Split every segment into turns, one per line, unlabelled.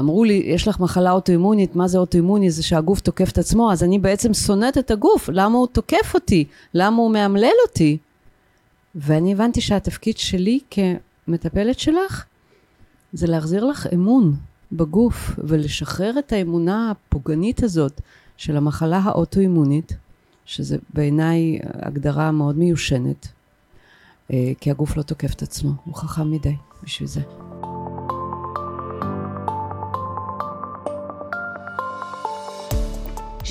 אמרו לי, יש לך מחלה אוטואימונית, מה זה אוטואימוני? זה שהגוף תוקף את עצמו, אז אני בעצם שונאת את הגוף, למה הוא תוקף אותי? למה הוא מאמלל אותי? ואני הבנתי שהתפקיד שלי כמטפלת שלך, זה להחזיר לך אמון בגוף ולשחרר את האמונה הפוגענית הזאת של המחלה האוטואימונית, שזה בעיניי הגדרה מאוד מיושנת, אה, כי הגוף לא תוקף את עצמו, הוא חכם מדי בשביל זה.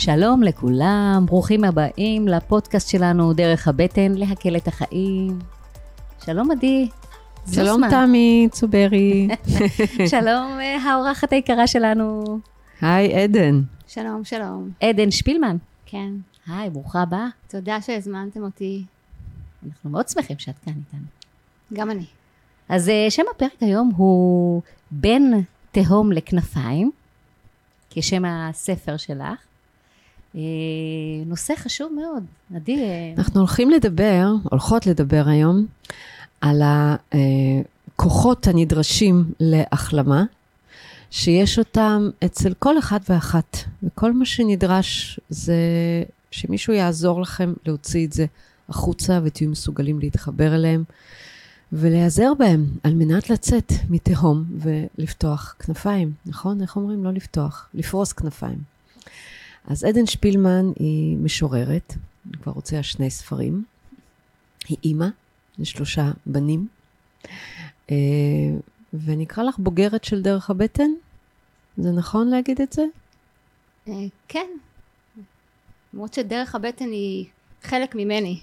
שלום לכולם, ברוכים הבאים לפודקאסט שלנו דרך הבטן להקל את החיים. שלום עדי.
שלום תמי צוברי.
שלום אה, האורחת היקרה שלנו.
היי עדן.
שלום, שלום.
עדן שפילמן.
כן.
היי, ברוכה הבאה.
תודה שהזמנתם אותי.
אנחנו מאוד שמחים שאת כאן איתנו.
גם אני.
אז אה, שם הפרק היום הוא בין תהום לכנפיים, כשם הספר שלך. אה, נושא חשוב מאוד. עדי... אה,
אנחנו הולכים לדבר, הולכות לדבר היום, על הכוחות הנדרשים להחלמה, שיש אותם אצל כל אחד ואחת, וכל מה שנדרש זה שמישהו יעזור לכם להוציא את זה החוצה ותהיו מסוגלים להתחבר אליהם ולהיעזר בהם על מנת לצאת מתהום ולפתוח כנפיים, נכון? איך אומרים? לא לפתוח, לפרוס כנפיים. אז עדן שפילמן היא משוררת, היא כבר הוציאה שני ספרים. היא אימא לשלושה בנים, אה, ונקרא לך בוגרת של דרך הבטן? זה נכון להגיד את זה?
אה, כן. למרות שדרך הבטן היא חלק ממני,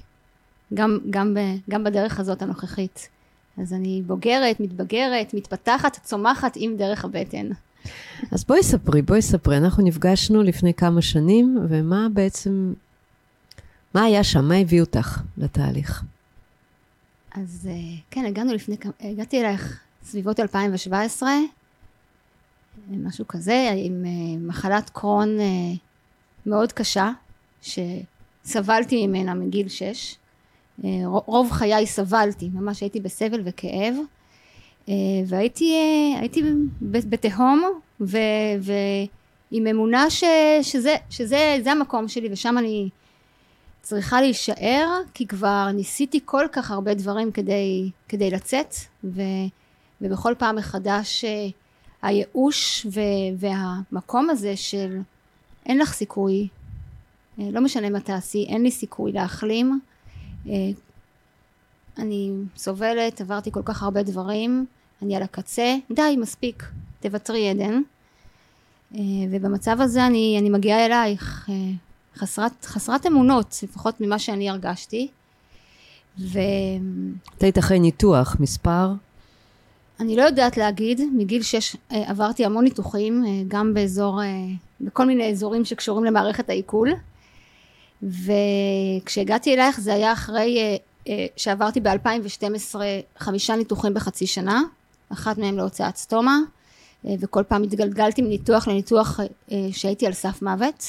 גם, גם, גם בדרך הזאת הנוכחית. אז אני בוגרת, מתבגרת, מתפתחת, צומחת עם דרך הבטן.
אז בואי ספרי, בואי ספרי. אנחנו נפגשנו לפני כמה שנים, ומה בעצם, מה היה שם? מה הביא אותך לתהליך?
אז אה, כן, הגענו לפני, הגעתי אלייך סביבות 2017, משהו כזה, עם אה, מחלת קרון אה, מאוד קשה, שסבלתי ממנה מגיל 6. רוב חיי סבלתי, ממש הייתי בסבל וכאב. אה, והייתי אה, הייתי בתהום ו, ועם אמונה ש, שזה, שזה המקום שלי ושם אני צריכה להישאר כי כבר ניסיתי כל כך הרבה דברים כדי, כדי לצאת ו, ובכל פעם מחדש אה, הייאוש ו, והמקום הזה של אין לך סיכוי לא משנה מה תעשי אין לי סיכוי להחלים. אני סובלת עברתי כל כך הרבה דברים אני על הקצה, די, מספיק, תוותרי עדן. אה, ובמצב הזה אני, אני מגיעה אלייך, אה, חסרת, חסרת אמונות, לפחות ממה שאני הרגשתי. ו...
את היית אחרי ניתוח, מספר?
אני לא יודעת להגיד, מגיל שש אה, עברתי המון ניתוחים, גם באזור, בכל מיני אזורים שקשורים למערכת העיכול. וכשהגעתי אלייך זה היה אחרי שעברתי ב-2012 חמישה ניתוחים בחצי שנה, אחת מהן להוצאת סטומה, אה, וכל פעם התגלגלתי מניתוח לניתוח אה, שהייתי על סף מוות,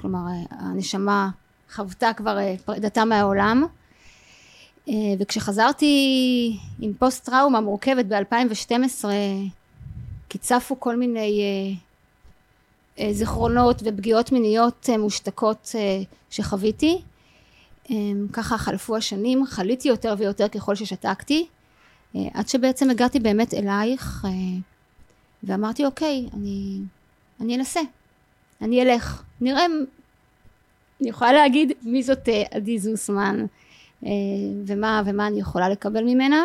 כלומר אה, הנשמה חוותה כבר פרידתה מהעולם, וכשחזרתי עם פוסט טראומה מורכבת ב-2012, כי צפו כל מיני זיכרונות ופגיעות מיניות מושתקות שחוויתי, ככה חלפו השנים, חליתי יותר ויותר ככל ששתקתי, עד שבעצם הגעתי באמת אלייך אה, ואמרתי אוקיי אני, אני אנסה אני אלך. נראה אני יכולה להגיד מי זאת אה, עדי זוסמן ומה, ומה אני יכולה לקבל ממנה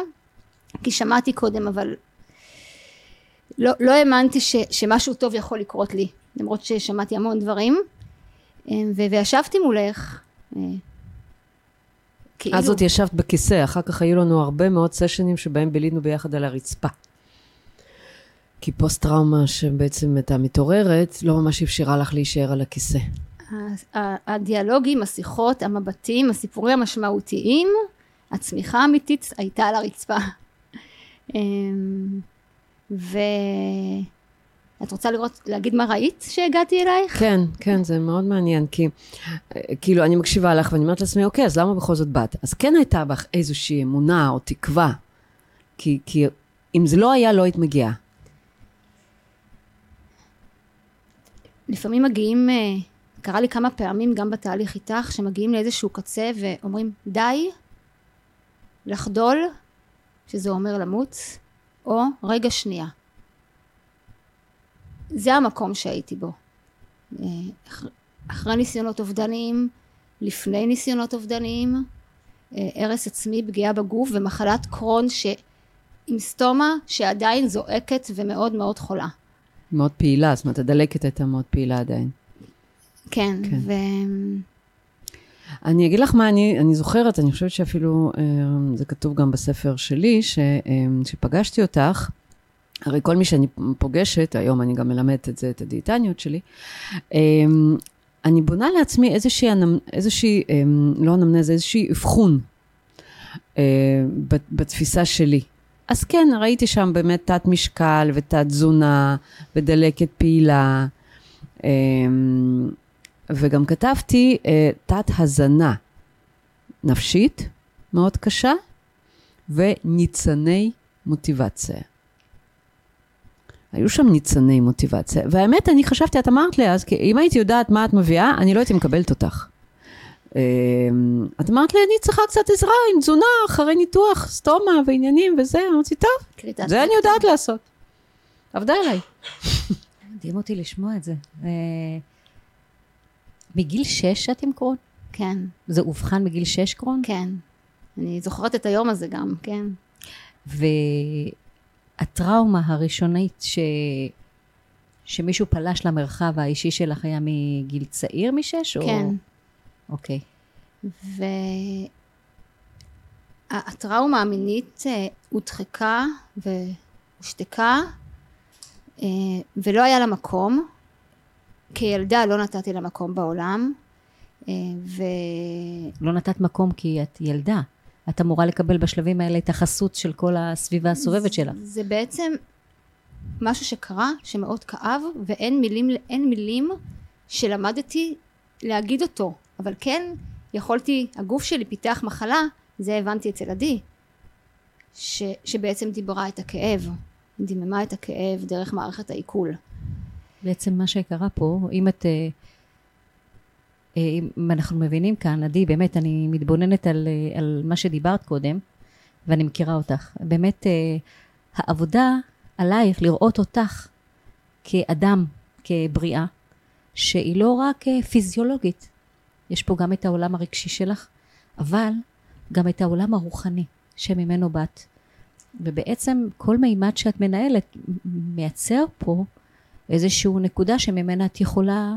כי שמעתי קודם אבל לא, לא האמנתי ש, שמשהו טוב יכול לקרות לי למרות ששמעתי המון דברים וישבתי מולך כאילו,
אז עוד ישבת בכיסא, אחר כך היו לנו הרבה מאוד סשנים שבהם בילינו ביחד על הרצפה. כי פוסט-טראומה שבעצם הייתה מתעוררת, לא ממש אפשרה לך להישאר על הכיסא.
הדיאלוגים, השיחות, המבטים, הסיפורים המשמעותיים, הצמיחה האמיתית הייתה על הרצפה. אמ, ואת רוצה לראות, להגיד מה ראית שהגעתי אלייך?
כן, כן, זה מאוד מעניין, כי אה, כאילו, אני מקשיבה לך ואני אומרת לעצמי, אוקיי, אז למה בכל זאת באת? אז כן הייתה בך איזושהי אמונה או תקווה, כי, כי אם זה לא היה, לא היית מגיעה.
לפעמים מגיעים, אה, קרה לי כמה פעמים גם בתהליך איתך, שמגיעים לאיזשהו קצה ואומרים די, לחדול, שזה אומר למות, או רגע שנייה. זה המקום שהייתי בו. אה, אח- אחרי ניסיונות אובדניים, לפני ניסיונות אובדניים, אה, הרס עצמי, פגיעה בגוף ומחלת קרון ש... עם סטומה שעדיין זועקת ומאוד מאוד חולה.
מאוד פעילה, זאת אומרת, הדלקת הייתה מאוד פעילה עדיין.
כן,
כן.
ו...
אני אגיד לך מה אני, אני זוכרת, אני חושבת שאפילו אה, זה כתוב גם בספר שלי, ש, אה, שפגשתי אותך, הרי כל מי שאני פוגשת, היום אני גם מלמדת את זה, את הדיאטניות שלי, אה, אני בונה לעצמי איזושהי, איזושהי אה, לא אנמנזה, איזושהי אבחון אה, בת- בתפיסה שלי. אז כן, ראיתי שם באמת תת משקל ותת תזונה ודלקת פעילה. אה, וגם כתבתי אה, תת הזנה נפשית מאוד קשה וניצני מוטיבציה. היו שם ניצני מוטיבציה, והאמת, אני חשבתי, את אמרת לי אז, כי אם הייתי יודעת מה את מביאה, אני לא הייתי מקבלת אותך. אה, את אמרת לי, אני צריכה קצת עזרה עם תזונה אחרי ניתוח, סטומה ועניינים וזה, אמרתי, טוב, זה אני יודעת לעשות. עבדה עליי.
מדהים אותי לשמוע את זה. אה, מגיל שש את עם קרון?
כן,
זה אובחן בגיל שש קרון?
כן. אני זוכרת את היום הזה גם, כן.
והטראומה הראשונית ש... שמישהו פלש למרחב האישי שלך היה מגיל צעיר משש? או...
כן.
אוקיי.
והטראומה המינית אה, הודחקה והושתקה, אה, ולא היה לה מקום. כילדה לא נתתי לה מקום בעולם, אה, ו...
לא נתת מקום כי את ילדה. את אמורה לקבל בשלבים האלה את החסות של כל הסביבה הסובבת שלך.
זה בעצם משהו שקרה, שמאוד כאב, ואין מילים, מילים שלמדתי להגיד אותו. אבל כן, יכולתי, הגוף שלי פיתח מחלה, זה הבנתי אצל עדי, ש, שבעצם דיברה את הכאב, דיממה את הכאב דרך מערכת העיכול.
בעצם מה שקרה פה, אם את... אה, אם אנחנו מבינים כאן, עדי, באמת, אני מתבוננת על, אה, על מה שדיברת קודם, ואני מכירה אותך. באמת, אה, העבודה עלייך לראות אותך כאדם, כבריאה, שהיא לא רק אה, פיזיולוגית, יש פה גם את העולם הרגשי שלך, אבל גם את העולם הרוחני שממנו באת. ובעצם כל מימד שאת מנהלת מייצר פה איזושהי נקודה שממנה את יכולה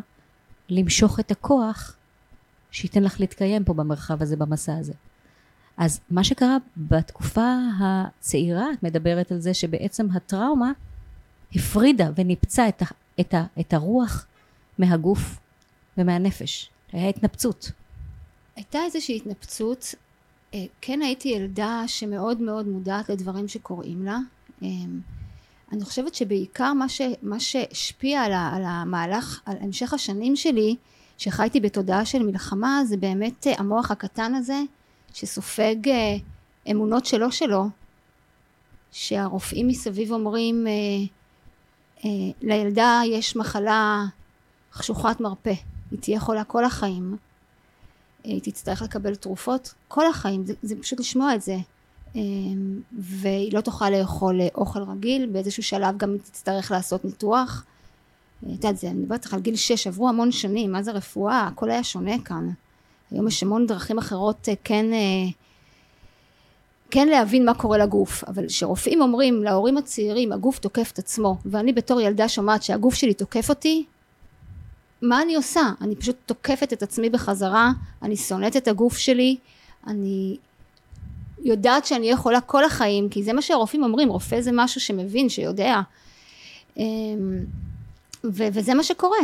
למשוך את הכוח שייתן לך להתקיים פה במרחב הזה, במסע הזה. אז מה שקרה בתקופה הצעירה, את מדברת על זה שבעצם הטראומה הפרידה וניפצה את, ה, את, ה, את הרוח מהגוף ומהנפש. היה התנפצות.
הייתה איזושהי התנפצות, אה, כן הייתי ילדה שמאוד מאוד מודעת לדברים שקורים לה. אה, אני חושבת שבעיקר מה, ש, מה שהשפיע על, ה, על המהלך, על המשך השנים שלי, שחייתי בתודעה של מלחמה, זה באמת אה, המוח הקטן הזה, שסופג אה, אמונות שלא שלו, שהרופאים מסביב אומרים, אה, אה, לילדה יש מחלה חשוכת מרפא, היא תהיה חולה כל החיים, היא תצטרך לקבל תרופות כל החיים, זה, זה פשוט לשמוע את זה. אמ, והיא לא תוכל לאכול אוכל רגיל, באיזשהו שלב גם היא תצטרך לעשות ניתוח. את יודעת, אני מדברת איתך על גיל שש, עברו המון שנים, מה זה רפואה? הכל היה שונה כאן. היום יש המון דרכים אחרות אה, כן, אה, כן להבין מה קורה לגוף, אבל כשרופאים אומרים להורים הצעירים, הגוף תוקף את עצמו, ואני בתור ילדה שומעת שהגוף שלי תוקף אותי, מה אני עושה? אני פשוט תוקפת את עצמי בחזרה, אני שונאת את הגוף שלי, אני יודעת שאני יכולה כל החיים, כי זה מה שהרופאים אומרים, רופא זה משהו שמבין, שיודע. אמ, ו- וזה מה שקורה.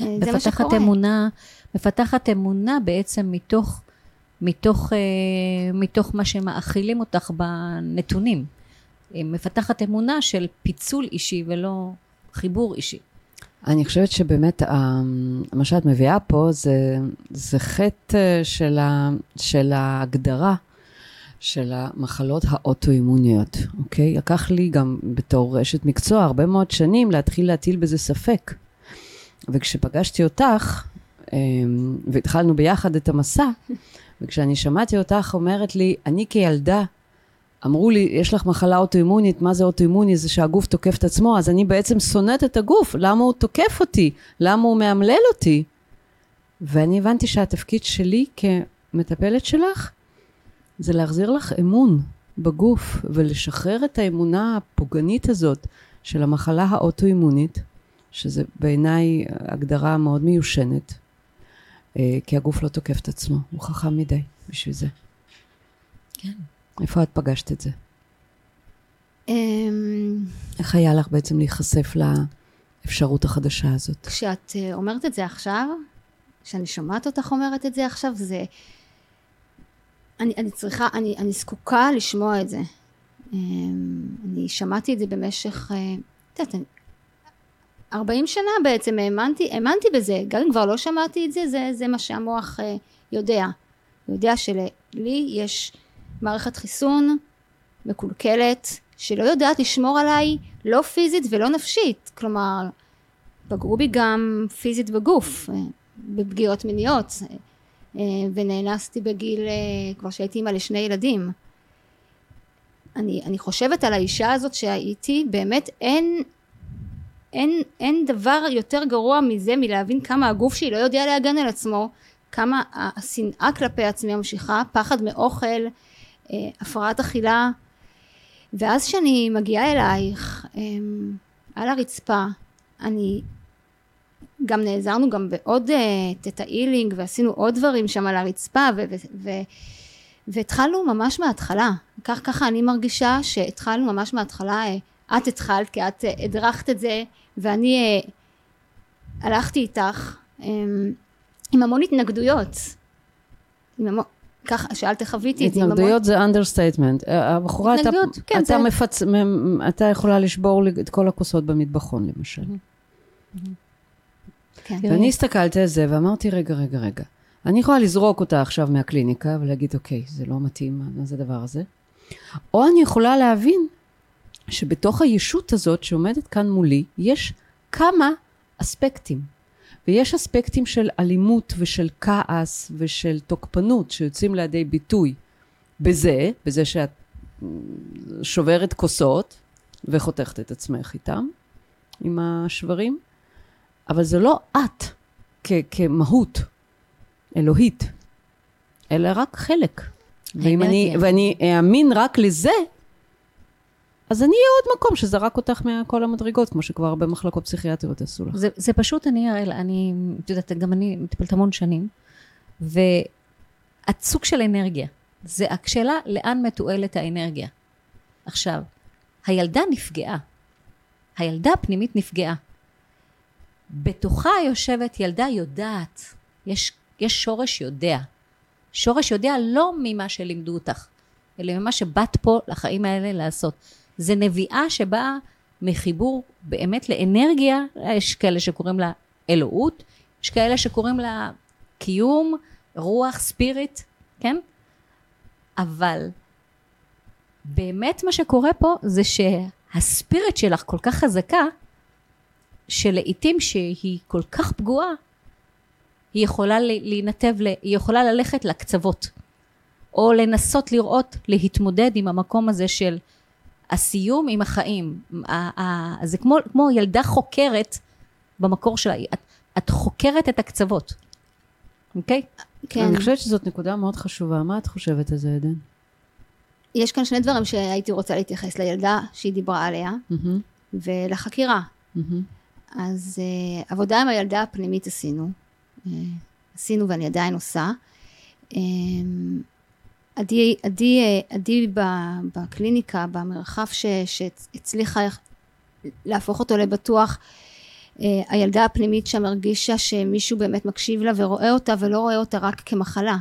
אה, זה מה
מפתחת
שקורה.
אמונה, מפתחת אמונה בעצם מתוך, מתוך, אה, מתוך מה שמאכילים אותך בנתונים. אה, מפתחת אמונה של פיצול אישי ולא חיבור אישי.
אני חושבת שבאמת מה שאת מביאה פה זה, זה חטא של, ה, של ההגדרה של המחלות האוטואימוניות, אוקיי? לקח לי גם בתור אשת מקצוע הרבה מאוד שנים להתחיל להטיל בזה ספק. וכשפגשתי אותך, אמ, והתחלנו ביחד את המסע, וכשאני שמעתי אותך אומרת לי, אני כילדה, אמרו לי, יש לך מחלה אוטואימונית, מה זה אוטואימוני? זה שהגוף תוקף את עצמו, אז אני בעצם שונאת את הגוף, למה הוא תוקף אותי? למה הוא מאמלל אותי? ואני הבנתי שהתפקיד שלי כמטפלת שלך, זה להחזיר לך אמון בגוף ולשחרר את האמונה הפוגענית הזאת של המחלה האוטואימונית, שזה בעיניי הגדרה מאוד מיושנת, אה, כי הגוף לא תוקף את עצמו, הוא חכם מדי בשביל זה.
כן.
איפה את פגשת את זה?
אמ,
איך היה לך בעצם להיחשף לאפשרות החדשה הזאת?
כשאת אה, אומרת את זה עכשיו, כשאני שומעת אותך אומרת את זה עכשיו, זה... אני, אני צריכה, אני, אני זקוקה לשמוע את זה. אמ, אני שמעתי את זה במשך, אה, את יודעת, אני- 40 שנה בעצם האמנתי, האמנתי בזה, גם אם כבר לא שמעתי את זה, זה, זה מה שהמוח אה, יודע. יודע שלי יש מערכת חיסון מקולקלת, שלא יודעת לשמור עליי לא פיזית ולא נפשית. כלומר, פגעו בי גם פיזית בגוף, אה, בפגיעות מיניות, ונאנסתי בגיל, אה, כבר שהייתי אימא לשני ילדים. אני, אני חושבת על האישה הזאת שהייתי, באמת אין, אין, אין דבר יותר גרוע מזה מלהבין כמה הגוף שלי לא יודע להגן על עצמו, כמה השנאה כלפי עצמי ממשיכה, פחד מאוכל, אה, הפרעת אכילה, ואז כשאני מגיעה אלייך אמ, על הרצפה, אני גם נעזרנו גם בעוד תטא אילינג ועשינו עוד דברים שם על הרצפה ו- ו- ו- והתחלנו ממש מההתחלה. כך ככה אני מרגישה שהתחלנו ממש מההתחלה, אה, את התחלת כי את אה, הדרכת את זה ואני אה, הלכתי איתך עם המון התנגדויות. עם המון, ככה שאלת איך חוויתי את זה
התנגדויות זה understatement. אה, הבחורה, אתה,
כן,
אתה
זה-
מפצ... אתה יכולה לשבור את כל הכוסות במטבחון, למשל.
כן.
ואני הסתכלתי על זה ואמרתי, רגע, רגע, רגע. אני יכולה לזרוק אותה עכשיו מהקליניקה ולהגיד, אוקיי, זה לא מתאים, מה זה הדבר הזה? או אני יכולה להבין שבתוך הישות הזאת שעומדת כאן מולי, יש כמה אספקטים. ויש אספקטים של אלימות ושל כעס ושל תוקפנות שיוצאים לידי ביטוי בזה, בזה שאת mm, שוברת כוסות וחותכת את עצמך איתם, עם השברים, אבל זה לא את כ- כמהות אלוהית, אלא רק חלק. ואם אני. ואני אאמין רק לזה, אז אני אהיה עוד מקום שזרק אותך מכל המדרגות, כמו שכבר הרבה מחלקות פסיכיאטריות עשו לך.
זה, זה פשוט, אני, הראל, אני, את יודעת, גם אני מטפלת המון שנים, והסוג של אנרגיה, זה השאלה לאן מתועלת האנרגיה. עכשיו, הילדה נפגעה, הילדה הפנימית נפגעה. בתוכה יושבת ילדה יודעת, יש, יש שורש יודע. שורש יודע לא ממה שלימדו אותך, אלא ממה שבאת פה לחיים האלה לעשות. זה נביאה שבאה מחיבור באמת לאנרגיה, יש כאלה שקוראים לה אלוהות, יש כאלה שקוראים לה קיום, רוח, ספיריט, כן? אבל באמת מה שקורה פה זה שהספיריט שלך כל כך חזקה, שלעיתים שהיא כל כך פגועה, היא יכולה ל- להינתב, ל- היא יכולה ללכת לקצוות, או לנסות לראות, להתמודד עם המקום הזה של הסיום עם החיים. זה כמו, כמו ילדה חוקרת במקור שלה, את, את חוקרת את הקצוות, אוקיי?
כן.
אני חושבת שזאת נקודה מאוד חשובה. מה את חושבת על זה, עדן?
יש כאן שני דברים שהייתי רוצה להתייחס לילדה שהיא דיברה עליה
מהמם,
ולחקירה.
מהמם.
אז uh, עבודה עם הילדה הפנימית עשינו, uh, עשינו ואני עדיין עושה. Um, עדי, עדי, עדי בקליניקה, במרחב ש, שהצליחה להפוך אותו לבטוח, אה, הילדה הפנימית שם הרגישה שמישהו באמת מקשיב לה ורואה אותה ולא רואה אותה רק כמחלה.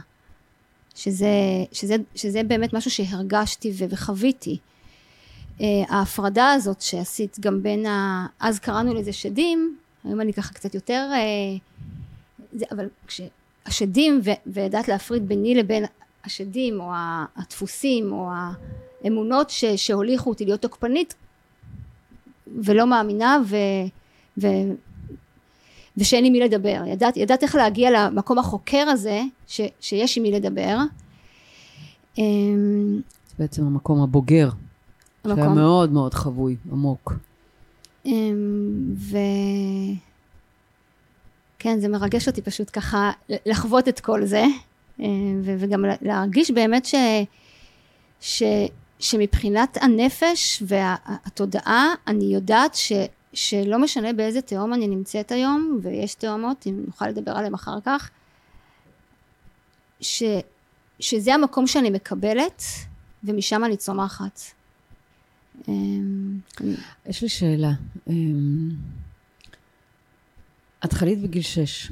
שזה, שזה, שזה באמת משהו שהרגשתי וחוויתי. אה, ההפרדה הזאת שעשית גם בין ה... אז קראנו לזה שדים, היום אני ככה קצת יותר... אה, זה, אבל כשהשדים, וידעת להפריד ביני לבין השדים, או הדפוסים, או האמונות ש- שהוליכו אותי להיות תוקפנית, ולא מאמינה, ו... ו- ושאין עם מי לדבר. ידעת, ידעת איך להגיע למקום החוקר הזה, ש, שיש עם מי לדבר. אמ,
בעצם המקום הבוגר, שהיה
המקום,
מאוד מאוד חבוי, עמוק.
אמ, ו... כן, זה מרגש אותי פשוט ככה לחוות את כל זה, אמ, וגם להרגיש באמת ש... ש... שמבחינת הנפש והתודעה, אני יודעת ש... שלא משנה באיזה תהום אני נמצאת היום, ויש תהומות, אם נוכל לדבר עליהן אחר כך, ש... שזה המקום שאני מקבלת, ומשם אני צומחת. אמ,
יש לי שאלה. אמ, את חלית בגיל שש.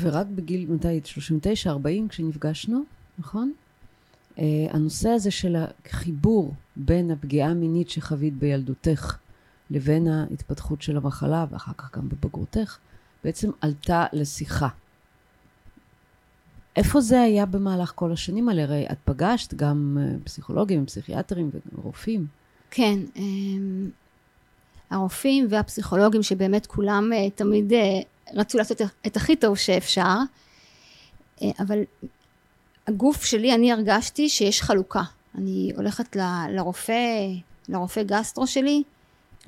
ורק בגיל, מתי היית? 39, 40, כשנפגשנו, נכון? Uh, הנושא הזה של החיבור בין הפגיעה המינית שחווית בילדותך לבין ההתפתחות של המחלה, ואחר כך גם בבגרותך, בעצם עלתה לשיחה. איפה זה היה במהלך כל השנים האלה? הרי את פגשת גם uh, פסיכולוגים, פסיכיאטרים ורופאים.
כן, אמ, הרופאים והפסיכולוגים שבאמת כולם אה, תמיד אה, רצו לעשות את הכי טוב שאפשר, אה, אבל הגוף שלי, אני הרגשתי שיש חלוקה. אני הולכת לרופא, לרופא גסטרו שלי,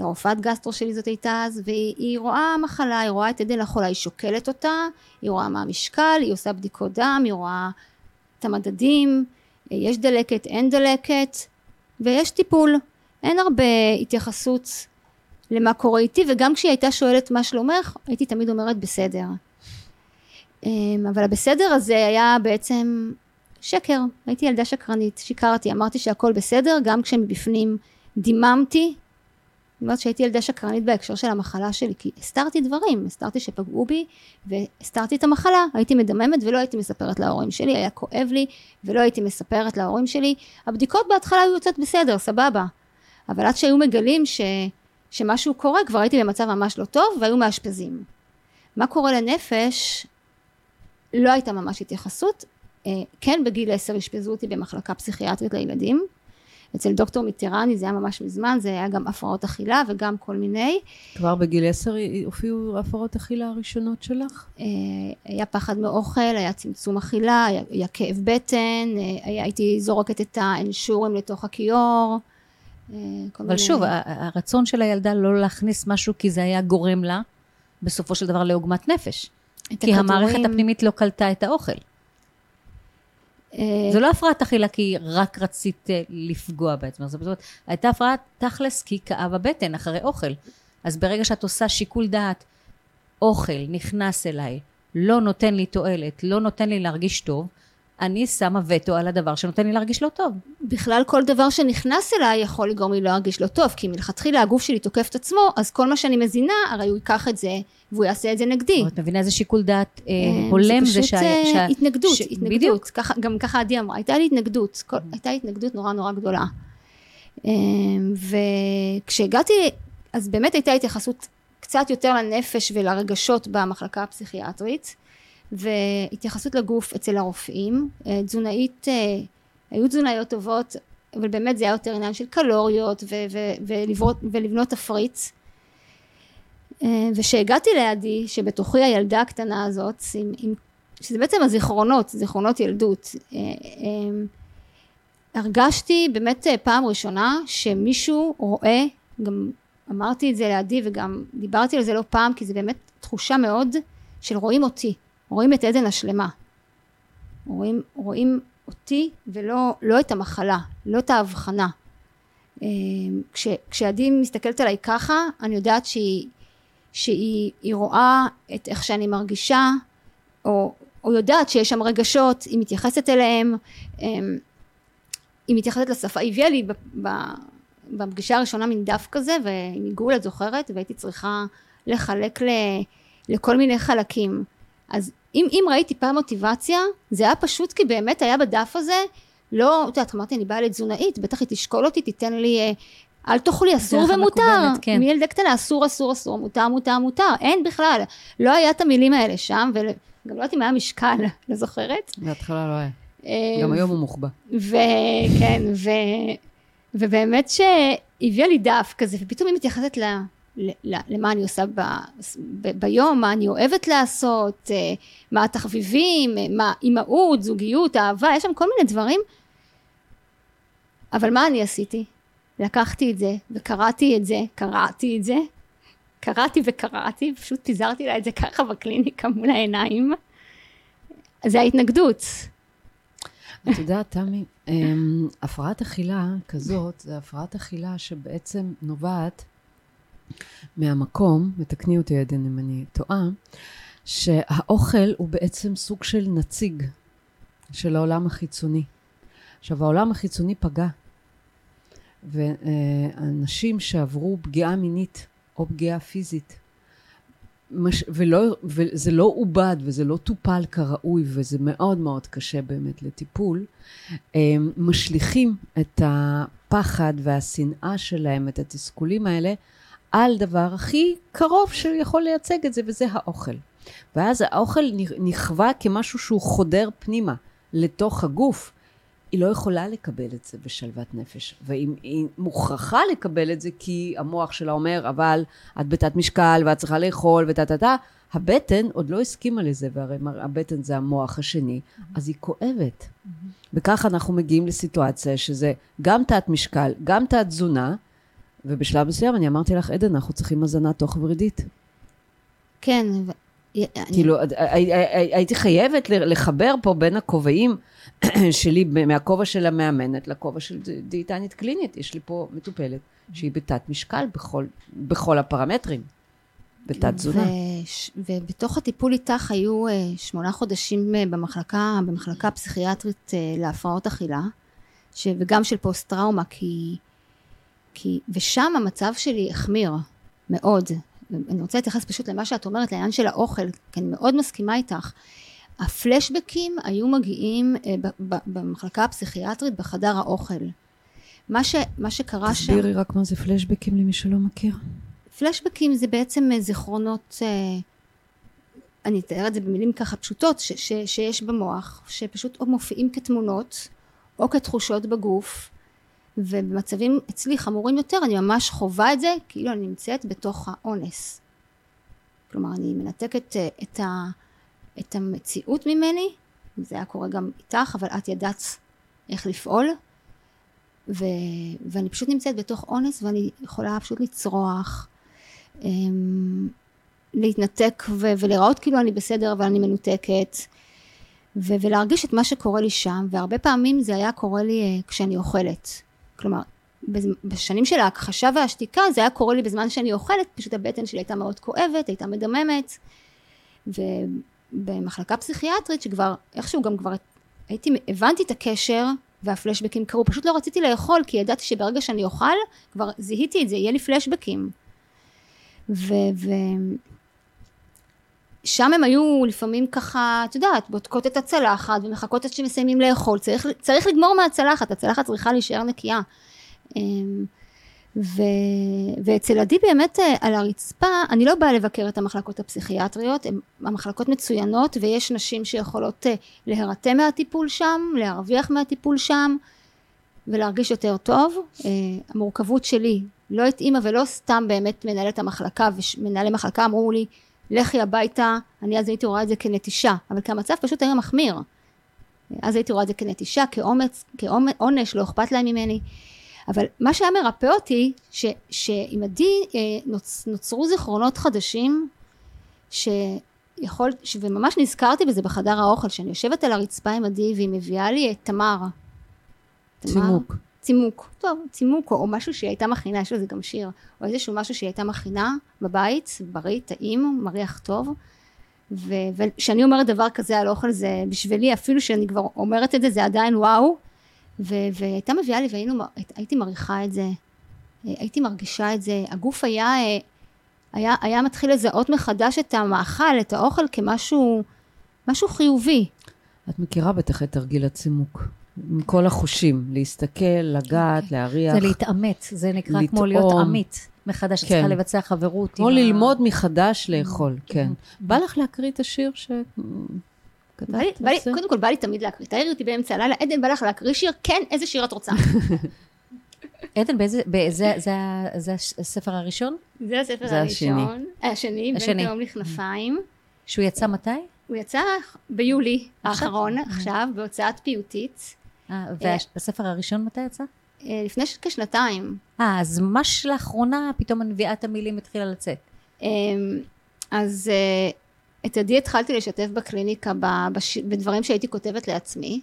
לרופאת גסטרו שלי זאת הייתה אז, והיא היא רואה מחלה, היא רואה את עדן החולה, היא שוקלת אותה, היא רואה מה המשקל, היא עושה בדיקות דם, היא רואה את המדדים, יש דלקת, אין דלקת, ויש טיפול. אין הרבה התייחסות למה קורה איתי, וגם כשהיא הייתה שואלת מה שלומך, הייתי תמיד אומרת בסדר. אמ, אבל הבסדר הזה היה בעצם שקר, הייתי ילדה שקרנית, שיקרתי, אמרתי שהכל בסדר, גם כשמבפנים דיממתי. אומרת שהייתי ילדה שקרנית בהקשר של המחלה שלי, כי הסתרתי דברים, הסתרתי שפגעו בי, והסתרתי את המחלה, הייתי מדממת ולא הייתי מספרת להורים שלי, היה כואב לי, ולא הייתי מספרת להורים שלי. הבדיקות בהתחלה היו יוצאות בסדר, סבבה, אבל עד שהיו מגלים ש, שמשהו קורה, כבר הייתי במצב ממש לא טוב, והיו מאשפזים. מה קורה לנפש? לא הייתה ממש התייחסות. אה, כן, בגיל עשר אשפזו אותי במחלקה פסיכיאטרית לילדים. אצל דוקטור מיטרני זה היה ממש מזמן, זה היה גם הפרעות אכילה וגם כל מיני.
כבר בגיל עשר הופיעו הפרעות אכילה הראשונות שלך?
אה, היה פחד מאוכל, היה צמצום אכילה, היה, היה כאב בטן, אה, היה, הייתי זורקת את האנשורים לתוך הכיור. אה, כל
אבל
מיני-
שוב, הרצון של הילדה לא להכניס משהו כי זה היה גורם לה, בסופו של דבר, לעוגמת נפש. כי המערכת
הכדורים,
הפנימית לא קלטה את האוכל.
אה,
זה לא הפרעת אכילה כי רק רצית אה, לפגוע בעצמך, זאת אומרת, הייתה הפרעת תכלס כי כאב הבטן אחרי אוכל. אז ברגע שאת עושה שיקול דעת, אוכל נכנס אליי, לא נותן לי תועלת, לא נותן לי להרגיש טוב, אני שמה וטו על הדבר שנותן לי להרגיש לא טוב.
בכלל כל דבר שנכנס אליי יכול לגרום לי להרגיש לא טוב, כי מלכתחילה הגוף שלי תוקף את עצמו, אז כל מה שאני מזינה, הרי הוא ייקח את זה, והוא יעשה את זה נגדי.
את מבינה איזה שיקול דעת אה,
אה,
הולם זה
פשוט
שה...
אה,
שה-
התנגדות,
ש-
התנגדות. ככה, גם ככה עדי אמרה, הייתה לי התנגדות, כל, הייתה התנגדות נורא נורא גדולה. וכשהגעתי, אז באמת הייתה התייחסות קצת יותר לנפש ולרגשות במחלקה הפסיכיאטרית, והתייחסות לגוף אצל הרופאים. תזונאית, היו תזונאיות טובות, אבל באמת זה היה יותר עניין של קלוריות ולבנות, ולבנות תפריט. אה, וכשהגעתי לידי, שבתוכי הילדה הקטנה הזאת, עם, עם, שזה בעצם הזיכרונות, זיכרונות ילדות, אה, אה, הרגשתי באמת פעם ראשונה שמישהו רואה, גם אמרתי את זה לידי וגם דיברתי על זה לא פעם, כי זה באמת תחושה מאוד של רואים אותי, רואים את עדן השלמה. רואים, רואים אותי ולא לא את המחלה, לא את ההבחנה. כש, כשעדי מסתכלת עליי ככה, אני יודעת שהיא, שהיא היא רואה את איך שאני מרגישה, או או יודעת שיש שם רגשות, היא מתייחסת אליהם, אמ, היא מתייחסת לשפה, היא הביאה לי בפגישה הראשונה מין דף כזה, ועם עיגול את זוכרת, והייתי צריכה לחלק ל, לכל מיני חלקים. אז אם, אם ראיתי פעם מוטיבציה, זה היה פשוט כי באמת היה בדף הזה, לא, את יודעת, אמרתי, אני באה לתזונאית, בטח היא תשקול אותי, תיתן לי, אה, אל תאכלי, אסור ומותר. כן. מילדה קטנה, אסור, אסור, אסור, מותר, מותר, מותר. אין בכלל. לא היה את המילים האלה שם, וגם לא יודעת אם היה משקל, לא זוכרת?
בהתחלה לא היה. אה, גם היום הוא מוחבא.
וכן, ו... ובאמת שהביאה לי דף כזה, ופתאום היא מתייחסת ל... למה אני עושה ב, ב, ביום, מה אני אוהבת לעשות, אה, מה התחביבים, אה, מה אימהות, זוגיות, אהבה, יש שם כל מיני דברים. אבל מה אני עשיתי? לקחתי את זה וקראתי את זה, קראתי את זה, קראתי וקראתי, פשוט פיזרתי לה את זה ככה בקליניקה מול העיניים. זה ההתנגדות.
את יודעת, תמי, אמ, הפרעת אכילה כזאת, זה הפרעת אכילה שבעצם נובעת מהמקום, ותקני אותי עדן אם אני טועה, שהאוכל הוא בעצם סוג של נציג של העולם החיצוני. עכשיו, העולם החיצוני פגע, ואנשים שעברו פגיעה מינית או פגיעה פיזית, מש, ולא, וזה לא עובד וזה לא טופל כראוי וזה מאוד מאוד קשה באמת לטיפול, משליכים את הפחד והשנאה שלהם, את התסכולים האלה, על דבר הכי קרוב שיכול לייצג את זה, וזה האוכל. ואז האוכל נכווה כמשהו שהוא חודר פנימה, לתוך הגוף. היא לא יכולה לקבל את זה בשלוות נפש. והיא מוכרחה לקבל את זה כי המוח שלה אומר, אבל את בתת משקל ואת צריכה לאכול וטה טה טה. הבטן עוד לא הסכימה לזה, והרי הבטן זה המוח השני, אז היא כואבת. וככה אנחנו מגיעים לסיטואציה שזה גם תת משקל, גם תת תזונה, ובשלב מסוים אני אמרתי לך, עדן, אנחנו צריכים הזנה תוך ורידית.
כן.
כאילו, הייתי חייבת לחבר פה בין הכובעים שלי, מהכובע של המאמנת לכובע של דיאטנית קלינית. יש לי פה מטופלת שהיא בתת משקל בכל, בכל הפרמטרים, בתת תזונה.
ובתוך הטיפול איתך היו אה, שמונה חודשים אה, במחלקה, במחלקה פסיכיאטרית אה, להפרעות אכילה, ש, וגם של פוסט טראומה, כי... כי, ושם המצב שלי החמיר מאוד. אני רוצה להתייחס פשוט למה שאת אומרת, לעניין של האוכל, כי אני מאוד מסכימה איתך. הפלשבקים היו מגיעים אה, במחלקה הפסיכיאטרית בחדר האוכל. מה, ש, מה שקרה
שם... תסבירי רק מה זה פלשבקים למי שלא מכיר.
פלשבקים זה בעצם אה, זיכרונות, אה, אני אתאר את זה במילים ככה פשוטות, ש, ש, שיש במוח, שפשוט או מופיעים כתמונות או כתחושות בגוף, ובמצבים אצלי חמורים יותר אני ממש חווה את זה כאילו אני נמצאת בתוך האונס. כלומר אני מנתקת אה, את, ה, את המציאות ממני, זה היה קורה גם איתך, אבל את ידעת איך לפעול, ו, ואני פשוט נמצאת בתוך אונס ואני יכולה פשוט לצרוח, אמ, להתנתק ו, ולראות כאילו אני בסדר אבל אני מנותקת. ו- ולהרגיש את מה שקורה לי שם, והרבה פעמים זה היה קורה לי uh, כשאני אוכלת. כלומר, בשנים של ההכחשה והשתיקה זה היה קורה לי בזמן שאני אוכלת, פשוט הבטן שלי הייתה מאוד כואבת, הייתה מדממת. ובמחלקה פסיכיאטרית שכבר איכשהו גם כבר הייתי, הבנתי את הקשר והפלשבקים קרו, פשוט לא רציתי לאכול כי ידעתי שברגע שאני אוכל כבר זיהיתי את זה, יהיה לי פלשבקים. ו... ו... שם הם היו לפעמים ככה, את יודעת, בודקות את הצלחת ומחכות עד שמסיימים לאכול, צריך, צריך לגמור מהצלחת, הצלחת צריכה להישאר נקייה. אמ, ו... ואצל עדי באמת אה, על הרצפה, אני לא באה לבקר את המחלקות הפסיכיאטריות, הן המחלקות מצוינות ויש נשים שיכולות אה, להירתם מהטיפול שם, להרוויח מהטיפול שם ולהרגיש יותר טוב. אה, המורכבות שלי לא התאימה ולא סתם באמת מנהלת המחלקה ומנהלי מחלקה אמרו לי לכי הביתה, אני אז הייתי רואה את זה כנטישה, אבל כי המצב פשוט היה מחמיר. אז הייתי רואה את זה כנטישה, כאומץ, כעונש, לא אכפת להם ממני. אבל מה שהיה מרפא אותי, ש, שעם עדי אה, נוצ, נוצרו זיכרונות חדשים, שיכול, ש, וממש נזכרתי בזה בחדר האוכל, שאני יושבת על הרצפה עם עדי והיא מביאה לי את תמר.
צימוק.
צימוק, טוב, צימוק או, משהו שהיא הייתה מכינה, יש לזה גם שיר, או איזשהו משהו שהיא הייתה מכינה בבית, בריא, טעים, מריח טוב, ו- וכשאני אומרת דבר כזה על אוכל זה בשבילי אפילו שאני כבר אומרת את זה זה עדיין וואו. ו- והייתה מביאה לי והייתי מריחה את זה הייתי מרגישה את זה. הגוף היה היה, היה מתחיל לזהות מחדש את המאכל את האוכל כמשהו משהו חיובי.
את מכירה בטח את תרגיל הצימוק עם כל החושים, להסתכל, לגעת,
אוקיי.
להריח.
זה להתעמת, זה נקרא כמו
לטעום.
להיות עמית מחדש, את
כן.
צריכה לבצע חברות.
כמו
עם ה-
ללמוד מחדש לאכול, כן.
Mhm.
בא לך להקריא את השיר ש...
בא לי, בא לי, קודם כל בא לי תמיד להקריא, תעירי אותי באמצע הלילה, עדן בא לך להקריא שיר, כן, איזה שיר את רוצה?
עדן, באיזה, באיזה, זה, זה הספר הראשון?
זה הספר
זה השני.
הראשון, השני,
השני.
בין תהום לכנפיים,
שהוא יצא מתי?
הוא יצא ביולי? האחרון, עכשיו, בהוצאת פיוטית,
והספר הראשון מתי יצא?
אה, לפני כשנתיים.
אה, אז ממש לאחרונה פתאום הנביאת המילים התחילה לצאת.
אה, אז אה, את עדי התחלתי לשתף בקליניקה בדברים שהייתי כותבת לעצמי.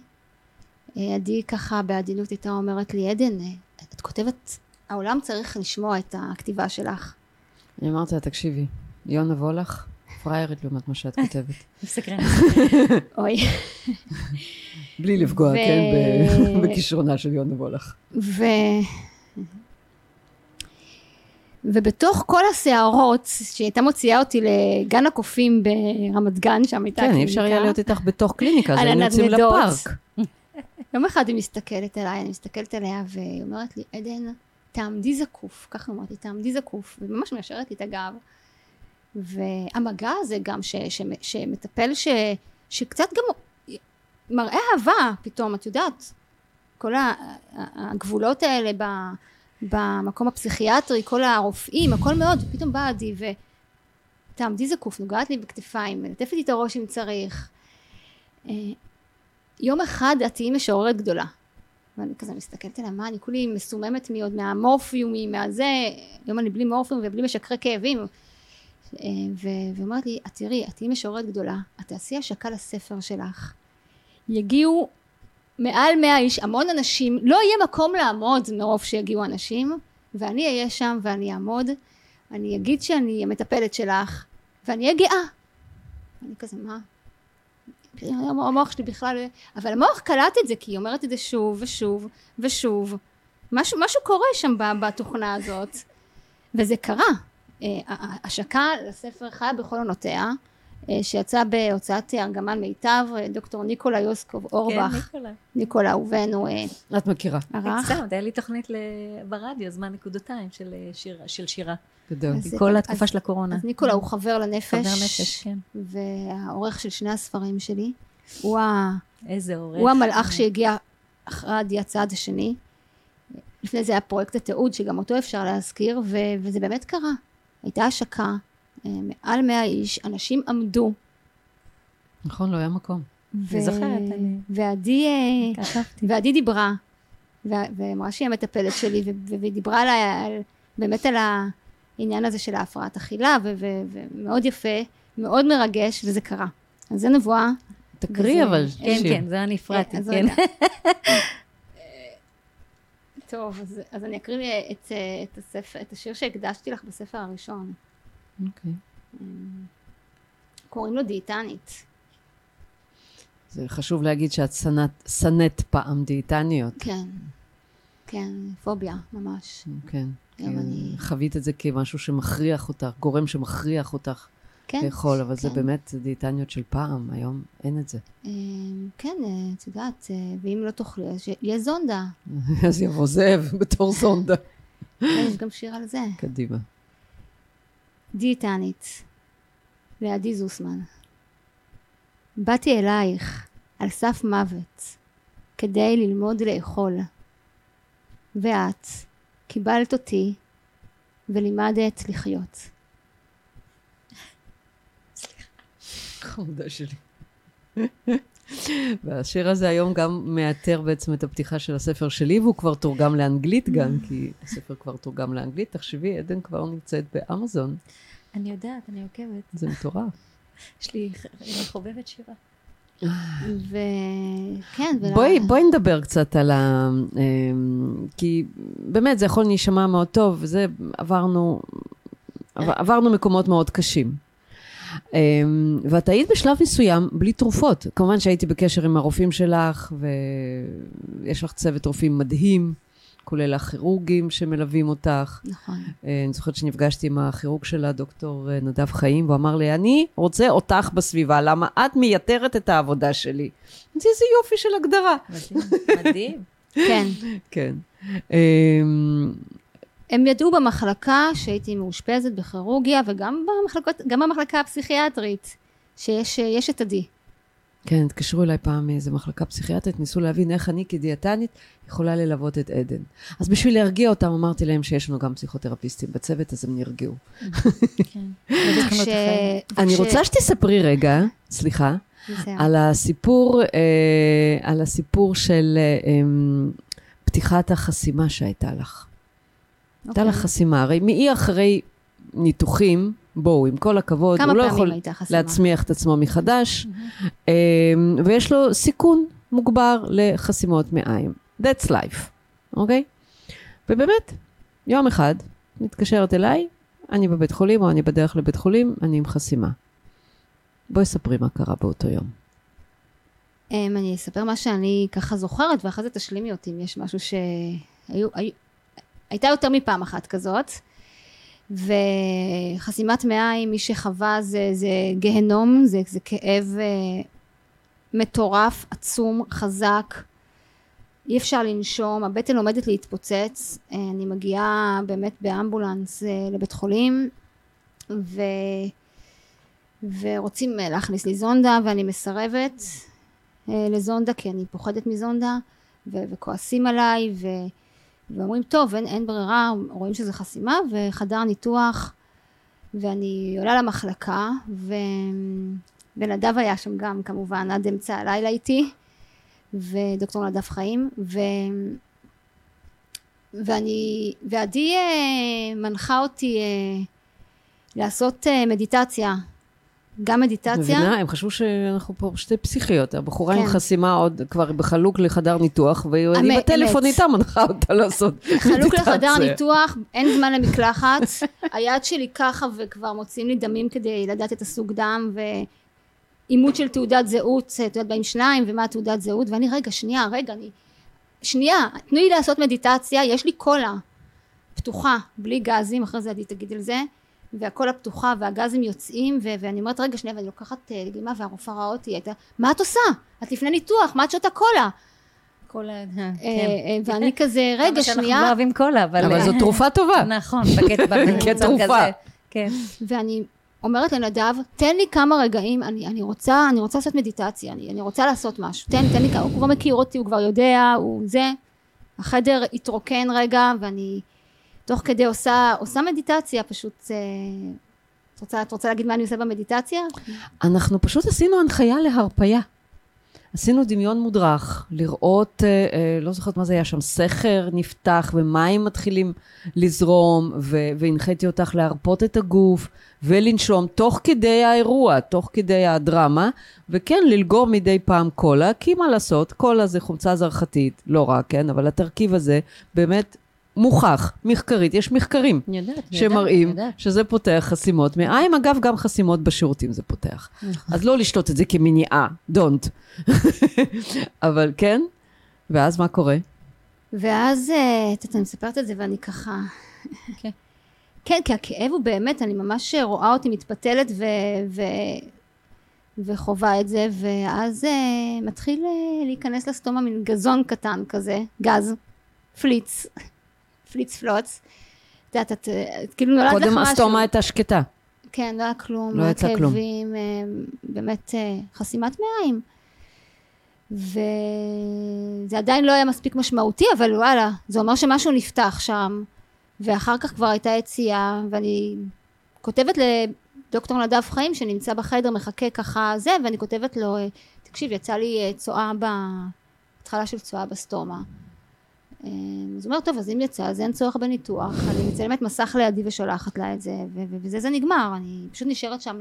אה, עדי ככה בעדינות הייתה אומרת לי, עדן, אה, את כותבת, העולם צריך לשמוע את הכתיבה שלך.
אני אמרתי לה, תקשיבי, יונה וולך, פריירית לעומת מה שאת כותבת.
מסקרן.
אוי.
בלי לפגוע, כן, בכישרונה של יונה וולך.
ו... ובתוך כל הסערות שהיא הייתה מוציאה אותי לגן הקופים ברמת גן, שם הייתה
כן, אי
קליניקה.
אפשר היה להיות איתך בתוך קליניקה, אז היינו יוצאים. לפארק.
יום אחד היא מסתכלת עליי, אני מסתכלת עליה והיא אומרת לי, עדן, תעמדי זקוף, ככה אמרתי, תעמדי זקוף, וממש מיישרת לי את הגב. והמגע הזה גם ש, ש, שמטפל, ש, שקצת גם מראה אהבה פתאום, את יודעת, כל הגבולות האלה ב, במקום הפסיכיאטרי, כל הרופאים, הכל מאוד, פתאום באה עדי ותעמדי זקוף, נוגעת לי בכתפיים, מלטפת לי את הראש אם צריך. אה, יום אחד את תהיי משוררת גדולה. ואני כזה מסתכלת עליה, מה, אני כולי מסוממת מעוד מהמורפיומים, מהזה, היום אני בלי מורפיום ובלי משככי כאבים. אה, ואומרת לי, את תראי, את תהיי משוררת גדולה, את תעשי השקה לספר שלך. יגיעו מעל מאה איש, המון אנשים, לא יהיה מקום לעמוד מרוב שיגיעו אנשים, ואני אהיה שם ואני אעמוד, אני אגיד שאני המטפלת שלך, ואני אהיה גאה. אני כזה, מה? המוח שלי בכלל, אבל המוח קלט את זה, כי היא אומרת את זה שוב ושוב ושוב. משהו, משהו קורה שם בתוכנה הזאת, וזה קרה. אה, השקה לספר חיה בכל עונותיה, אה, שיצא בהוצאת ארגמן מיטב, אה, דוקטור ניקולה יוסקוב אורבך,
כן, ניקולה.
ניקולה אהובנו אה,
את מכירה,
ערך.
סתם, היה לי תוכנית ברדיו, זמן נקודתיים של שיר- של שירה.
גדול.
אז-
כל
אז-
התקופה של הקורונה.
אז ניקולה הוא חבר לנפש,
חבר נפש, כן.
והעורך של שני הספרים שלי, הוא, ה,
איזה עורך.
הוא המלאך שהגיע אחרי הצעד השני. לפני זה היה פרויקט התיעוד, שגם אותו אפשר להזכיר, ו- וזה באמת קרה. הייתה השקה, אה, מעל מאה איש, אנשים עמדו.
נכון, לא היה מקום.
ו-
אני זוכרת, אני-
ועדי, אה. ועדי דיברה, ואמרה שהיא המטפלת שלי, והיא דיברה עליי, על, באמת על העניין הזה של ההפרעת אכילה, ומאוד יפה, מאוד מרגש, וזה קרה. אז זה נבואה.
תקריא
וזה-
אבל,
כן,
שיר.
כן, זה אני הפרעתי, כן.
טוב, אז, אז אני אקריא את, את, הספר, את השיר שהקדשתי לך בספר הראשון.
אוקיי.
קוראים לו דיאטנית.
זה חשוב להגיד שאת שנאת- שנאת פעם דיאטניות.
כן, כן, פוביה, ממש.
כן. כי
אני-
חווית את זה כמשהו שמכריח אותך, גורם שמכריח אותך
כן,
לאכול, אבל זה
כן.
באמת זה דיאטניות של פעם, היום אין את זה.
אה, כן, אה, את יודעת, אה, ואם לא תאכלי, אז יהיה זונדה.
אז יבוא זאב בתור זונדה.
כן, יש גם שיר על זה.
קדימה.
דיאטנית, לעדי זוסמן. באתי אלייך על סף מוות כדי ללמוד לאכול, ואת קיבלת אותי ולימדת לחיות.
חמודה שלי. והשיר הזה היום גם מאתר בעצם את הפתיחה של הספר שלי, והוא כבר תורגם לאנגלית גם, כי הספר כבר תורגם לאנגלית. תחשבי, עדן כבר נמצאת באמזון,
אני יודעת, אני עוקבת.
זה מטורף.
יש לי חובבת שירה.
וכן, ולה...
בואי, בואי נדבר קצת על ה... אמ, כי באמת זה יכול להישמע מאוד טוב, וזה עברנו, עבר- עברנו מקומות מאוד קשים. אמ, ואת היית בשלב מסוים בלי תרופות. כמובן שהייתי בקשר עם הרופאים שלך, ויש לך צוות רופאים מדהים, כולל הכירורגים שמלווים אותך.
נכון.
אה, אני זוכרת שנפגשתי עם הכירורג שלה, דוקטור אה, נדב חיים, והוא אמר לי, אני רוצה אותך בסביבה, למה את מייתרת את העבודה שלי. אמרתי, איזה יופי של הגדרה.
מדהים, מדהים.
כן.
כן.
הם ידעו במחלקה שהייתי מאושפזת בכירורגיה, וגם במחלקות, גם במחלקה הפסיכיאטרית, שיש יש את עדי.
כן, התקשרו אליי פעם מאיזה מחלקה פסיכיאטרית, ניסו להבין איך אני כדיאטנית יכולה ללוות את עדן. אז בשביל להרגיע אותם, אמרתי להם שיש לנו גם פסיכותרפיסטים בצוות, אז הם נרגעו. אני רוצה שתספרי רגע, סליחה. על הסיפור, אה, על הסיפור של אה, אמ, פתיחת החסימה שהייתה לך. הייתה
אוקיי.
לך חסימה, הרי מאי אחרי ניתוחים, בואו, עם כל הכבוד, הוא לא יכול? להצמיח את עצמו מחדש, אמ, ויש לו סיכון מוגבר לחסימות מעיים. That's life, אוקיי? ובאמת, יום אחד, מתקשרת אליי, אני בבית חולים או אני בדרך לבית חולים, אני עם חסימה. בואי ספרי מה קרה באותו יום.
אמ, אני אספר מה שאני ככה זוכרת, ואחרי זה תשלימי אותי אם יש משהו שהיו... הייתה יותר מפעם אחת כזאת, וחסימת מעיים, מי שחווה זה, זה גיהנום, זה, זה כאב אה, מטורף, עצום, חזק. אי אפשר לנשום, הבטן עומדת להתפוצץ. אה, אני מגיעה באמת באמבולנס אה, לבית חולים, ו... ורוצים להכניס לי זונדה, ואני מסרבת. לזונדה, כי אני פוחדת מזונדה, ו- וכועסים עליי, ו- ואומרים, טוב, אין, אין ברירה, רואים שזה חסימה, וחדר ניתוח, ואני עולה למחלקה. ונדב היה שם גם, כמובן, עד אמצע הלילה איתי, ודוקטור נדב חיים, ו... ואני, ועדי אה, מנחה אותי אה, לעשות אה, מדיטציה, גם מדיטציה.
מבינה? הם חשבו שאנחנו פה שתי פסיכיות. הבחורה עם
כן.
חסימה עוד כבר בחלוק לחדר ניתוח, ואני
אמת,
בטלפון
אמת.
איתה מנחה אותה לעשות
חלוק לחדר
מדיטציה.
ניתוח, אין זמן למקלחת, היד שלי ככה וכבר מוציאים לי דמים כדי לדעת את הסוג דם ואימות של תעודת זהות, תעודת באים שניים ומה התעודת זהות ואני רגע שנייה רגע אני שנייה תנו לי לעשות מדיטציה יש לי קולה פתוחה בלי גזים אחרי זה עדי תגיד על זה והקולה פתוחה והגזים יוצאים ו- ואני אומרת רגע שנייה ואני לוקחת אה, דגימה והרופאה ראה אותי הייתה מה את עושה את לפני ניתוח מה את שותה קולה
כל ה...
אה,
כן.
אה, ואני כזה רגע שנייה
לא אוהבים קולה, אבל...
אבל זו תרופה טובה.
נכון,
כתרופה.
כן.
ואני אומרת לנדב, תן לי כמה רגעים, אני, אני רוצה, אני רוצה לעשות מדיטציה, אני, אני רוצה לעשות משהו, תן, תן לי כמה, הוא כבר מכיר אותי, הוא כבר יודע, הוא זה, החדר התרוקן רגע, ואני תוך כדי עושה, עושה מדיטציה, פשוט, אה, את רוצה, את רוצה להגיד מה אני עושה במדיטציה?
אנחנו פשוט עשינו הנחיה להרפייה. עשינו דמיון מודרך, לראות, אה, אה, לא זוכרת מה זה היה שם, סכר נפתח ומים מתחילים לזרום, והנחיתי אותך להרפות את הגוף ולנשום תוך כדי האירוע, תוך כדי הדרמה, וכן, ללגור מדי פעם קולה, כי מה לעשות, קולה זה חומצה זרחתית, לא רק, כן, אבל התרכיב הזה באמת מוכח, מחקרית, יש מחקרים.
אני יודעת,
שמראים
יודעת.
שזה פותח חסימות מעיים. אגב, גם חסימות בשירותים זה פותח.
נכון.
אז לא לשתות את זה כמניעה, don't. אבל כן, ואז מה קורה?
ואז, אה, את יודעת, אני מספרת את זה ואני ככה...
כן.
כן, כי הכאב הוא באמת, אני ממש רואה אותי מתפתלת ו... ו... וחווה את זה, ואז אה, מתחיל אה, להיכנס לסטומה מין גזון קטן כזה, גז, פליץ, פליץ פלוץ. את יודעת, את, את כאילו נולד לך משהו.
קודם הסטומה הייתה שקטה.
כן, לא היה כלום,
לא יצא כלום.
כאבים, אה, באמת אה, חסימת מעיים. וזה עדיין לא היה מספיק משמעותי, אבל וואלה, זה אומר שמשהו נפתח שם, ואחר כך כבר הייתה יציאה, ואני כותבת לדוקטור נדב חיים, שנמצא בחדר, מחכה ככה זה, ואני כותבת לו, אה, תקשיב, יצא לי אה, צואה ב... התחלה של צואה בסטומה. אה, אז הוא אומר, טוב, אז אם יצא, אז אין צורך בניתוח. אני מצלמת מסך לידי ושולחת לה את זה, ו- ו- וזה זה נגמר. אני פשוט נשארת שם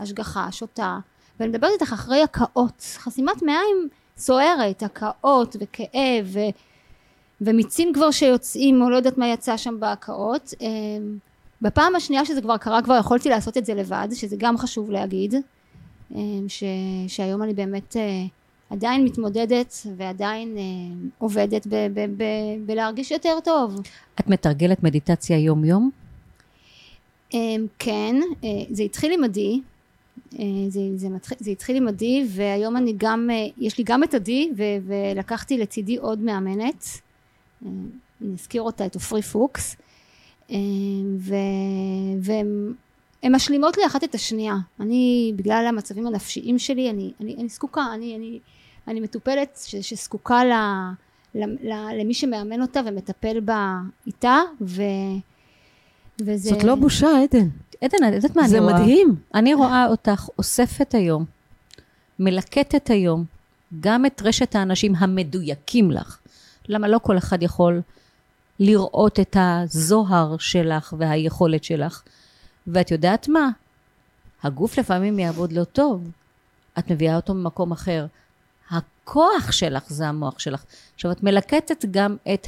להשגחה, שותה. ואני מדברת איתך אחרי הקאות. חסימת מעיים סוערת, הקאות וכאב, ומיצים כבר שיוצאים, או לא יודעת מה יצא שם בהקאות. אה, בפעם השנייה שזה כבר קרה, כבר יכולתי לעשות את זה לבד, שזה גם חשוב להגיד, אמ, ש, שהיום אני באמת אה, עדיין מתמודדת ועדיין אה, עובדת ב, ב, ב, בלהרגיש יותר טוב.
את מתרגלת מדיטציה יום-יום?
אמ, כן, אה, זה התחיל עם עדי, זה, זה, מתחיל, זה התחיל עם עדי והיום אני גם, יש לי גם את עדי ו, ולקחתי לצידי עוד מאמנת, אני אזכיר אותה, את עופרי פוקס, ו, והם הן משלימות לי אחת את השנייה. אני, בגלל המצבים הנפשיים שלי, אני, אני, אני זקוקה, אני, אני, אני מטופלת ש, שזקוקה ל, ל, ל, למי שמאמן אותה ומטפל בה איתה, ו, וזה...
זאת לא בושה, עדן.
עדן, את יודעת מה אני
רואה? זה מדהים.
אני רואה אותך אוספת היום, מלקטת היום, גם את רשת האנשים המדויקים לך. למה לא כל אחד יכול לראות את הזוהר שלך והיכולת שלך. ואת יודעת מה? הגוף לפעמים יעבוד לא טוב. את מביאה אותו ממקום אחר. הכוח שלך זה המוח שלך. עכשיו, את מלקטת גם את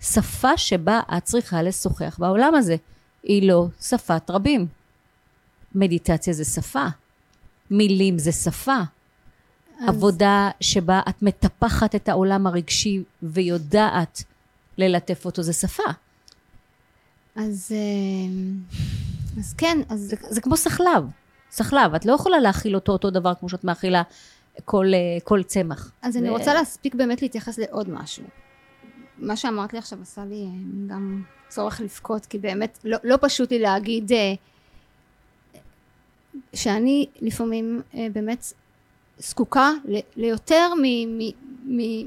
השפה שבה את צריכה לשוחח בעולם הזה. היא לא שפת רבים. מדיטציה זה שפה. מילים זה שפה. אז... עבודה שבה את מטפחת את העולם הרגשי ויודעת ללטף אותו זה שפה.
אז... אה, אז כן, אז...
זה, זה כמו סחלב. סחלב, את לא יכולה להכיל אותו אותו דבר כמו שאת מאכילה כל, אה, כל צמח.
אז
זה...
אני רוצה להספיק באמת להתייחס לעוד משהו. מה שאמרת לי עכשיו עשה לי אה, גם צורך לבכות, כי באמת לא, לא פשוט לי להגיד אה, שאני לפעמים באמת זקוקה ליותר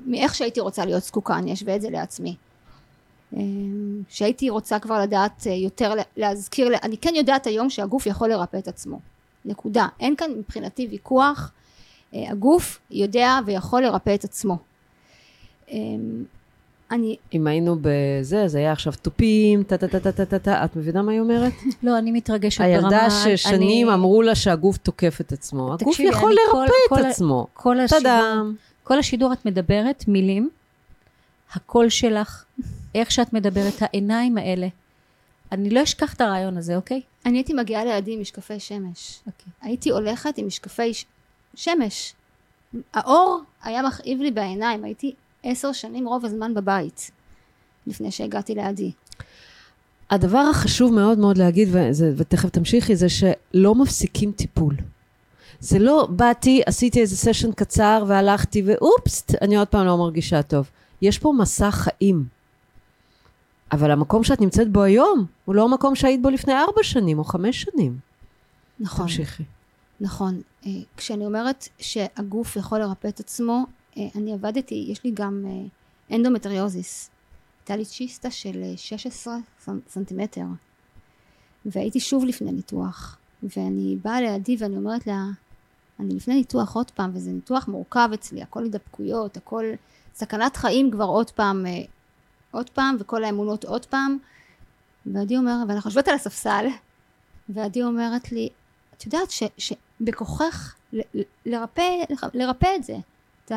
מאיך שהייתי רוצה להיות זקוקה, אני אשווה את זה לעצמי. שהייתי רוצה כבר לדעת יותר להזכיר, אני כן יודעת היום שהגוף יכול לרפא את עצמו, נקודה, אין כאן מבחינתי ויכוח, הגוף יודע ויכול לרפא את עצמו. אמ,
אני... אם היינו בזה, זה היה עכשיו תופים, טה-טה-טה-טה-טה, את מבינה מה היא אומרת?
לא, אני מתרגשת
ברמה... הילדה ששנים אני... אמרו לה שהגוף תוקף את עצמו. הגוף יכול לרפא כל, את כל, עצמו.
כל השידור, כל השידור את מדברת מילים, הקול שלך, איך שאת מדברת, העיניים האלה. אני לא אשכח את הרעיון הזה, אוקיי?
אני הייתי מגיעה לידי עם משקפי שמש. אוקיי. הייתי הולכת עם משקפי. שמש. האור היה מכאיב לי בעיניים, הייתי עשר שנים רוב הזמן בבית, לפני שהגעתי לידי.
הדבר החשוב מאוד מאוד להגיד, וזה, ותכף תמשיכי, זה שלא מפסיקים טיפול. זה לא, באתי, עשיתי איזה סשן קצר והלכתי, ואופס, אני עוד פעם לא מרגישה טוב. יש פה מסע חיים. אבל המקום שאת נמצאת בו היום, הוא לא המקום שהיית בו לפני ארבע שנים או חמש שנים.
נכון.
תמשיכי.
נכון. אה, כשאני אומרת שהגוף יכול לרפא את עצמו, אה, אני עבדתי, יש לי גם אה, אנדומטריוזיס. הייתה לי ציסטה של 16 סנטימטר. והייתי שוב לפני ניתוח. ואני באה לעדי ואני אומרת לה, אני לפני ניתוח עוד פעם, וזה ניתוח מורכב אצלי, הכל הידבקויות, הכל סכנת חיים כבר עוד פעם עוד פעם, וכל האמונות עוד פעם. ועדי אומר, ואנחנו יושבות על הספסל, ועדי אומרת לי, את יודעת ש, שבכוחך לרפא, לרפא את זה, את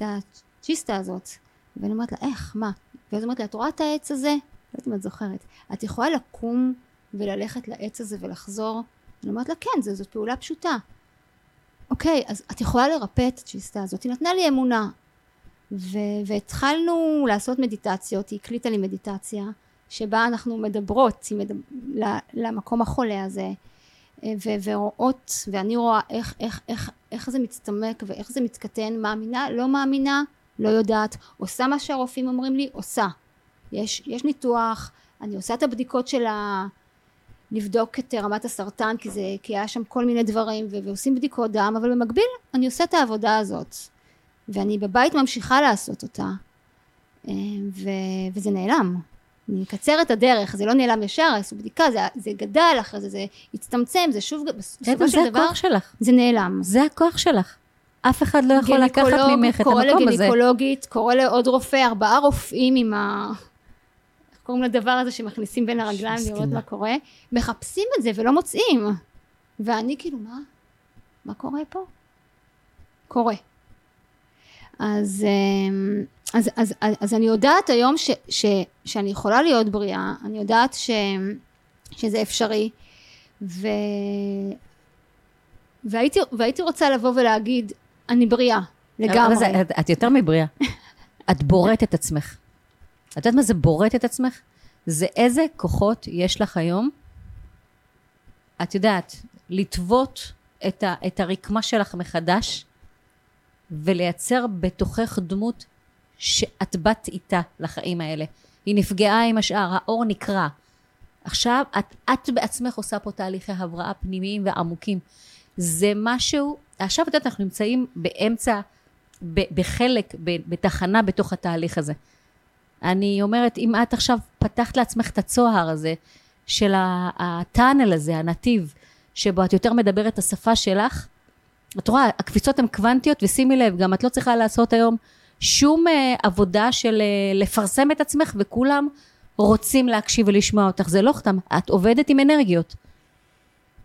הצ'יסטה הזאת. ואני אומרת לה, איך, מה? ואז אומרת לי, את רואה את העץ הזה? לא יודעת אם את זוכרת. את יכולה לקום וללכת לעץ הזה ולחזור? אני אומרת לה, כן, זו, זאת פעולה פשוטה. אוקיי, אז את יכולה לרפא את הצ'יסטה הזאת. היא נתנה לי אמונה. ו- והתחלנו לעשות מדיטציות, היא הקליטה לי מדיטציה, שבה אנחנו מדברות מדבר, למקום החולה הזה, ורואות, ואני רואה איך, איך, איך, איך זה מצטמק ואיך זה מתקטן, מאמינה, לא מאמינה, לא יודעת, עושה מה שהרופאים אומרים לי, עושה. יש, יש ניתוח, אני עושה את הבדיקות של ה... לבדוק את רמת הסרטן כי זה כי היה שם כל מיני דברים ו- ועושים בדיקות דם אבל במקביל אני עושה את העבודה הזאת ואני בבית ממשיכה לעשות אותה, אה, ו, וזה נעלם. אקצר את הדרך, זה לא נעלם ישר, עשו בדיקה, זה, זה גדל אחרי זה, זה הצטמצם, זה שוב,
בסופו של דבר, זה הכוח שלך.
זה נעלם.
זה הכוח שלך. אף אחד לא יכול לקחת ממך את המקום הזה.
קורא לגינקולוגית, קורא לעוד רופא, ארבעה רופאים עם ה... איך קוראים לדבר הזה שמכניסים בין הרגליים לראות מה קורה? מחפשים את זה ולא מוצאים. ואני כאילו, מה? מה קורה פה? קורה. אז, אמ, אז, אז, אז, אז אני יודעת היום ש, ש, שאני יכולה להיות בריאה, אני יודעת ש, שזה אפשרי. ו... והייתי, והייתי רוצה לבוא ולהגיד, אני בריאה, לגמרי.
זה, את, את יותר מבריאה. את בוראת את עצמך. את יודעת מה זה בוראת את עצמך? זה איזה כוחות יש לך היום, את יודעת, לטוות את, ה, את הרקמה שלך מחדש, ולייצר בתוכך דמות שאת באת איתה לחיים האלה. היא נפגעה עם השאר, האור נקרע. עכשיו את, את בעצמך עושה פה תהליכי הבראה פנימיים ועמוקים. זה משהו, עכשיו את יודעת, אנחנו נמצאים באמצע, ב, בחלק, ב, בתחנה בתוך התהליך הזה. אני אומרת, אם את עכשיו פתחת לעצמך את הצוהר הזה, של הטאנל הזה, הנתיב, שבו את יותר מדברת את השפה שלך, את רואה, הקפיצות הן קוונטיות, ושימי לב, גם את לא צריכה לעשות היום שום uh, עבודה של uh, לפרסם את עצמך, וכולם רוצים להקשיב ולשמוע אותך. זה לא סתם, את עובדת עם אנרגיות.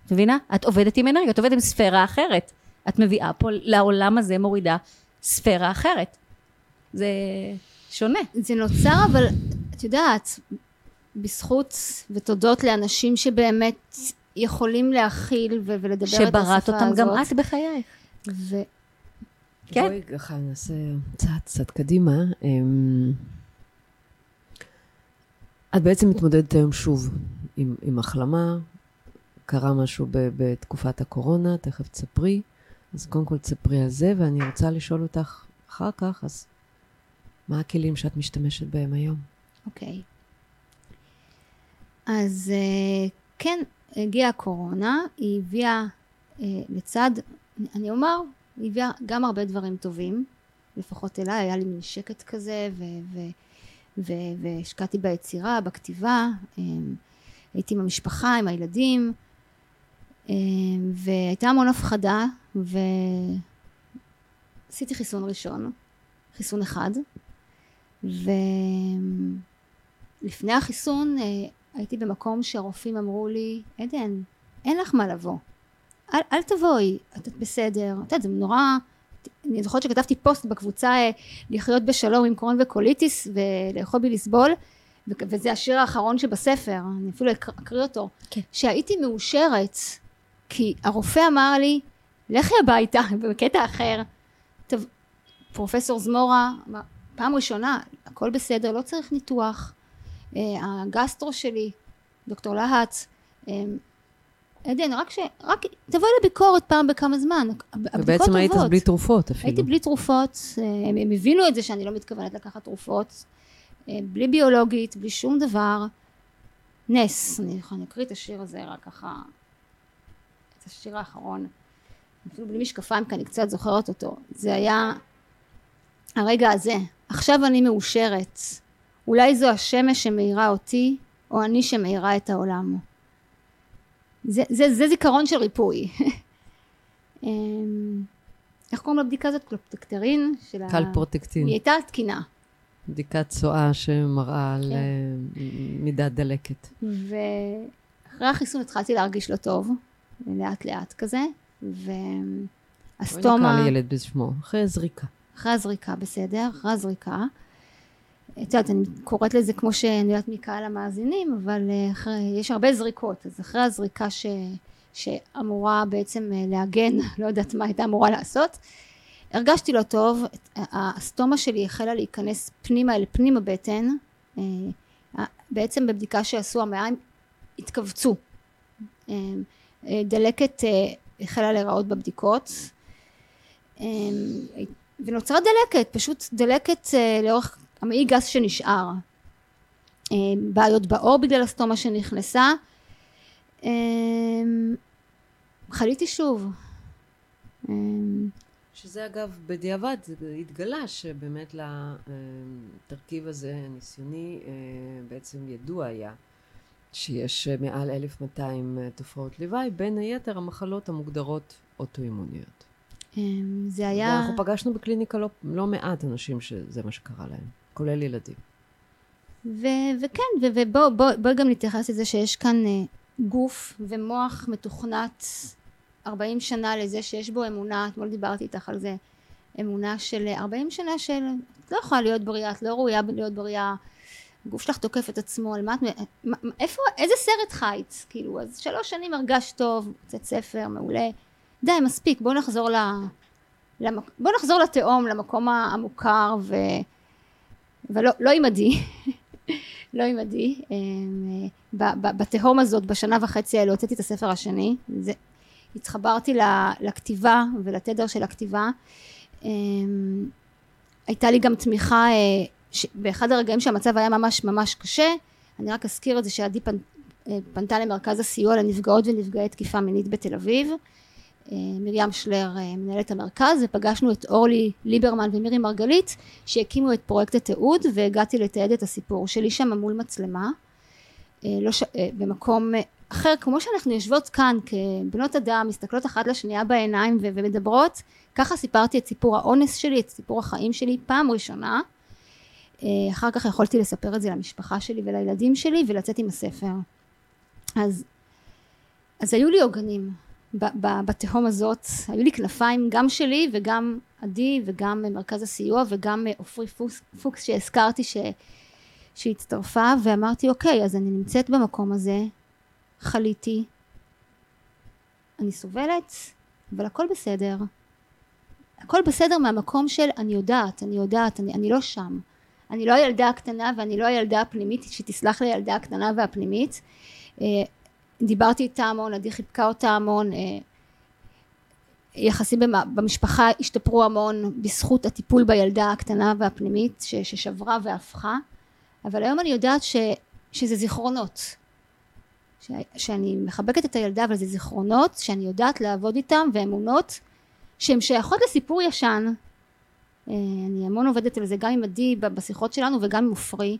את מבינה? את עובדת עם אנרגיות, את עובדת עם ספירה אחרת. את מביאה פה לעולם הזה, מורידה ספירה אחרת. זה שונה.
זה נוצר, אבל את יודעת, בזכות ותודות לאנשים שבאמת יכולים להכיל ולדבר את השפה הזאת.
שבראת אותם גם את בחייך.
ו-
כן.
בואי ככה נעשה צעד קצת קדימה. אמ, את בעצם מתמודדת היום שוב עם, עם החלמה, קרה משהו ב, בתקופת הקורונה, תכף תספרי. אז קודם כל תספרי על זה, ואני רוצה לשאול אותך אחר כך, אז מה הכלים שאת משתמשת בהם היום?
אוקיי. אז אה, כן, הגיעה הקורונה, היא הביאה אה, לצד, אני אומר, היא הביאה גם הרבה דברים טובים, לפחות אליי, היה לי מין שקט כזה, והשקעתי ביצירה, בכתיבה, אה, הייתי עם המשפחה, עם הילדים, והייתה המון הפחדה, ועשיתי חיסון ראשון, חיסון אחד, ולפני החיסון הייתי במקום שהרופאים אמרו לי, עדן, אין לך מה לבוא. אל, אל תבואי, את בסדר. את יודעת, זה נורא... אני זוכרת שכתבתי פוסט בקבוצה אה, לחיות בשלום עם קרון וקוליטיס ולאכול בי לסבול, וזה השיר האחרון שבספר, אני אפילו אקריא אותו.
כן.
שהייתי מאושרת, כי הרופא אמר לי, לכי הביתה, בקטע אחר. טוב, פרופסור זמורה, פעם ראשונה, הכל בסדר, לא צריך ניתוח. אה, הגסטרו שלי, דוקטור להט, אה, עדן, רק ש... רק תבואי לביקורת פעם בכמה זמן.
ובעצם היית בלי תרופות אפילו.
הייתי בלי תרופות, אה, הם, הם הבינו את זה שאני לא מתכוונת לקחת תרופות, בלי ביולוגית, בלי שום דבר. נס, אני, אני אקריא את השיר הזה רק ככה, את השיר האחרון, אפילו בלי משקפיים כי אני קצת זוכרת אותו. זה היה הרגע הזה, עכשיו אני מאושרת, אולי זו השמש שמאירה אותי, או אני שמאירה את העולם. זה, זה, זה זיכרון של ריפוי. אמ, איך קוראים לבדיקה הזאת? קלופטקטרין?
קלפרוטקטין.
היא הייתה תקינה.
בדיקת צואה שמראה על
כן.
אה, מידת דלקת.
ואחרי החיסון התחלתי להרגיש לא טוב, לאט לאט כזה, והסטומה...
נקרא לילד בשמו, אחרי הזריקה.
אחרי הזריקה, בסדר, אחרי הזריקה. את יודעת, אני קוראת לזה כמו שאני יודעת מקהל המאזינים, אבל אה, אחרי, יש הרבה זריקות, אז אחרי הזריקה ש, שאמורה בעצם אה, להגן, לא יודעת מה הייתה אמורה לעשות, הרגשתי לא טוב, הסטומה שלי החלה להיכנס פנימה אל פנים הבטן, אה, בעצם בבדיקה שעשו המעיים התכווצו, דלקת החלה להיראות בבדיקות, ונוצרה דלקת, פשוט דלקת לאורך המעי גס שנשאר. אה, בעיות בעור בגלל הסטומה שנכנסה. אה, חליתי שוב. אה,
שזה אגב, בדיעבד, זה התגלה שבאמת לתרכיב הזה, הניסיוני, בעצם ידוע היה שיש מעל 1,200 תופעות לוואי, בין היתר המחלות המוגדרות אוטואימוניות.
זה היה...
ואנחנו פגשנו בקליניקה לא, לא מעט אנשים שזה מה שקרה להם. כולל ילדים.
ו- וכן, ובואי בוא, בוא גם נתייחס לזה שיש כאן uh, גוף ומוח מתוכנת 40 שנה לזה שיש בו אמונה, אתמול דיברתי איתך על זה, אמונה של 40 שנה של את לא יכולה להיות בריאה, את לא ראויה להיות בריאה, הגוף שלך תוקף את עצמו, על מה את... איפה, איזה סרט חיית? כאילו, אז שלוש שנים הרגשת טוב, הוצאת ספר, מעולה. די, מספיק, בוא נחזור ל... למק... בוא נחזור לתהום, למקום המוכר, ו... ולא לא עם עדי, לא עם עדי. ב- בתהום הזאת, בשנה וחצי האלה, הוצאתי את הספר השני. זה... התחברתי לכתיבה ולתדר של הכתיבה. אמ, הייתה לי גם תמיכה, אה. באחד הרגעים שהמצב היה ממש ממש קשה, אני רק אזכיר את זה שעדי פנ... אה, פנתה למרכז הסיוע לנפגעות ונפגעי תקיפה מינית בתל אביב. אה, מרים שלר אה, מנהלת המרכז ופגשנו את אורלי ליברמן ומירי מרגלית שהקימו את פרויקט התיעוד והגעתי לתעד את הסיפור שלי שם מול מצלמה. אה, לא ש... במקום אחר כמו שאנחנו יושבות כאן כבנות אדם מסתכלות אחת לשנייה בעיניים ו- ומדברות ככה סיפרתי את סיפור האונס שלי את סיפור החיים שלי פעם ראשונה. אחר כך יכולתי לספר את זה למשפחה שלי ולילדים שלי ולצאת עם הספר. אז אז היו לי עוגנים בתהום הזאת היו לי כנפיים גם שלי וגם עדי וגם מרכז הסיוע וגם עופרי פוקס, פוקס שהזכרתי ש, שהצטרפה ואמרתי אוקיי אז אני נמצאת במקום הזה חליתי אני סובלת אבל הכל בסדר. הכל בסדר מהמקום של אני יודעת אני יודעת אני, אני לא שם. אני לא הילדה הקטנה ואני לא הילדה הפנימית שתסלח לי הילדה הקטנה והפנימית. אה, דיברתי איתה המון, עדי חיבקה אותה המון, אה, יחסים במ- במשפחה השתפרו המון בזכות הטיפול בילדה הקטנה והפנימית ששברה והפכה, אבל היום אני יודעת ש, שזה זיכרונות, ש, שאני מחבקת את הילדה אבל זה זיכרונות שאני יודעת לעבוד איתם ואמונות שהן שייכות לסיפור ישן, אה, אני המון עובדת על זה גם עם עדי בשיחות שלנו וגם עם עופרי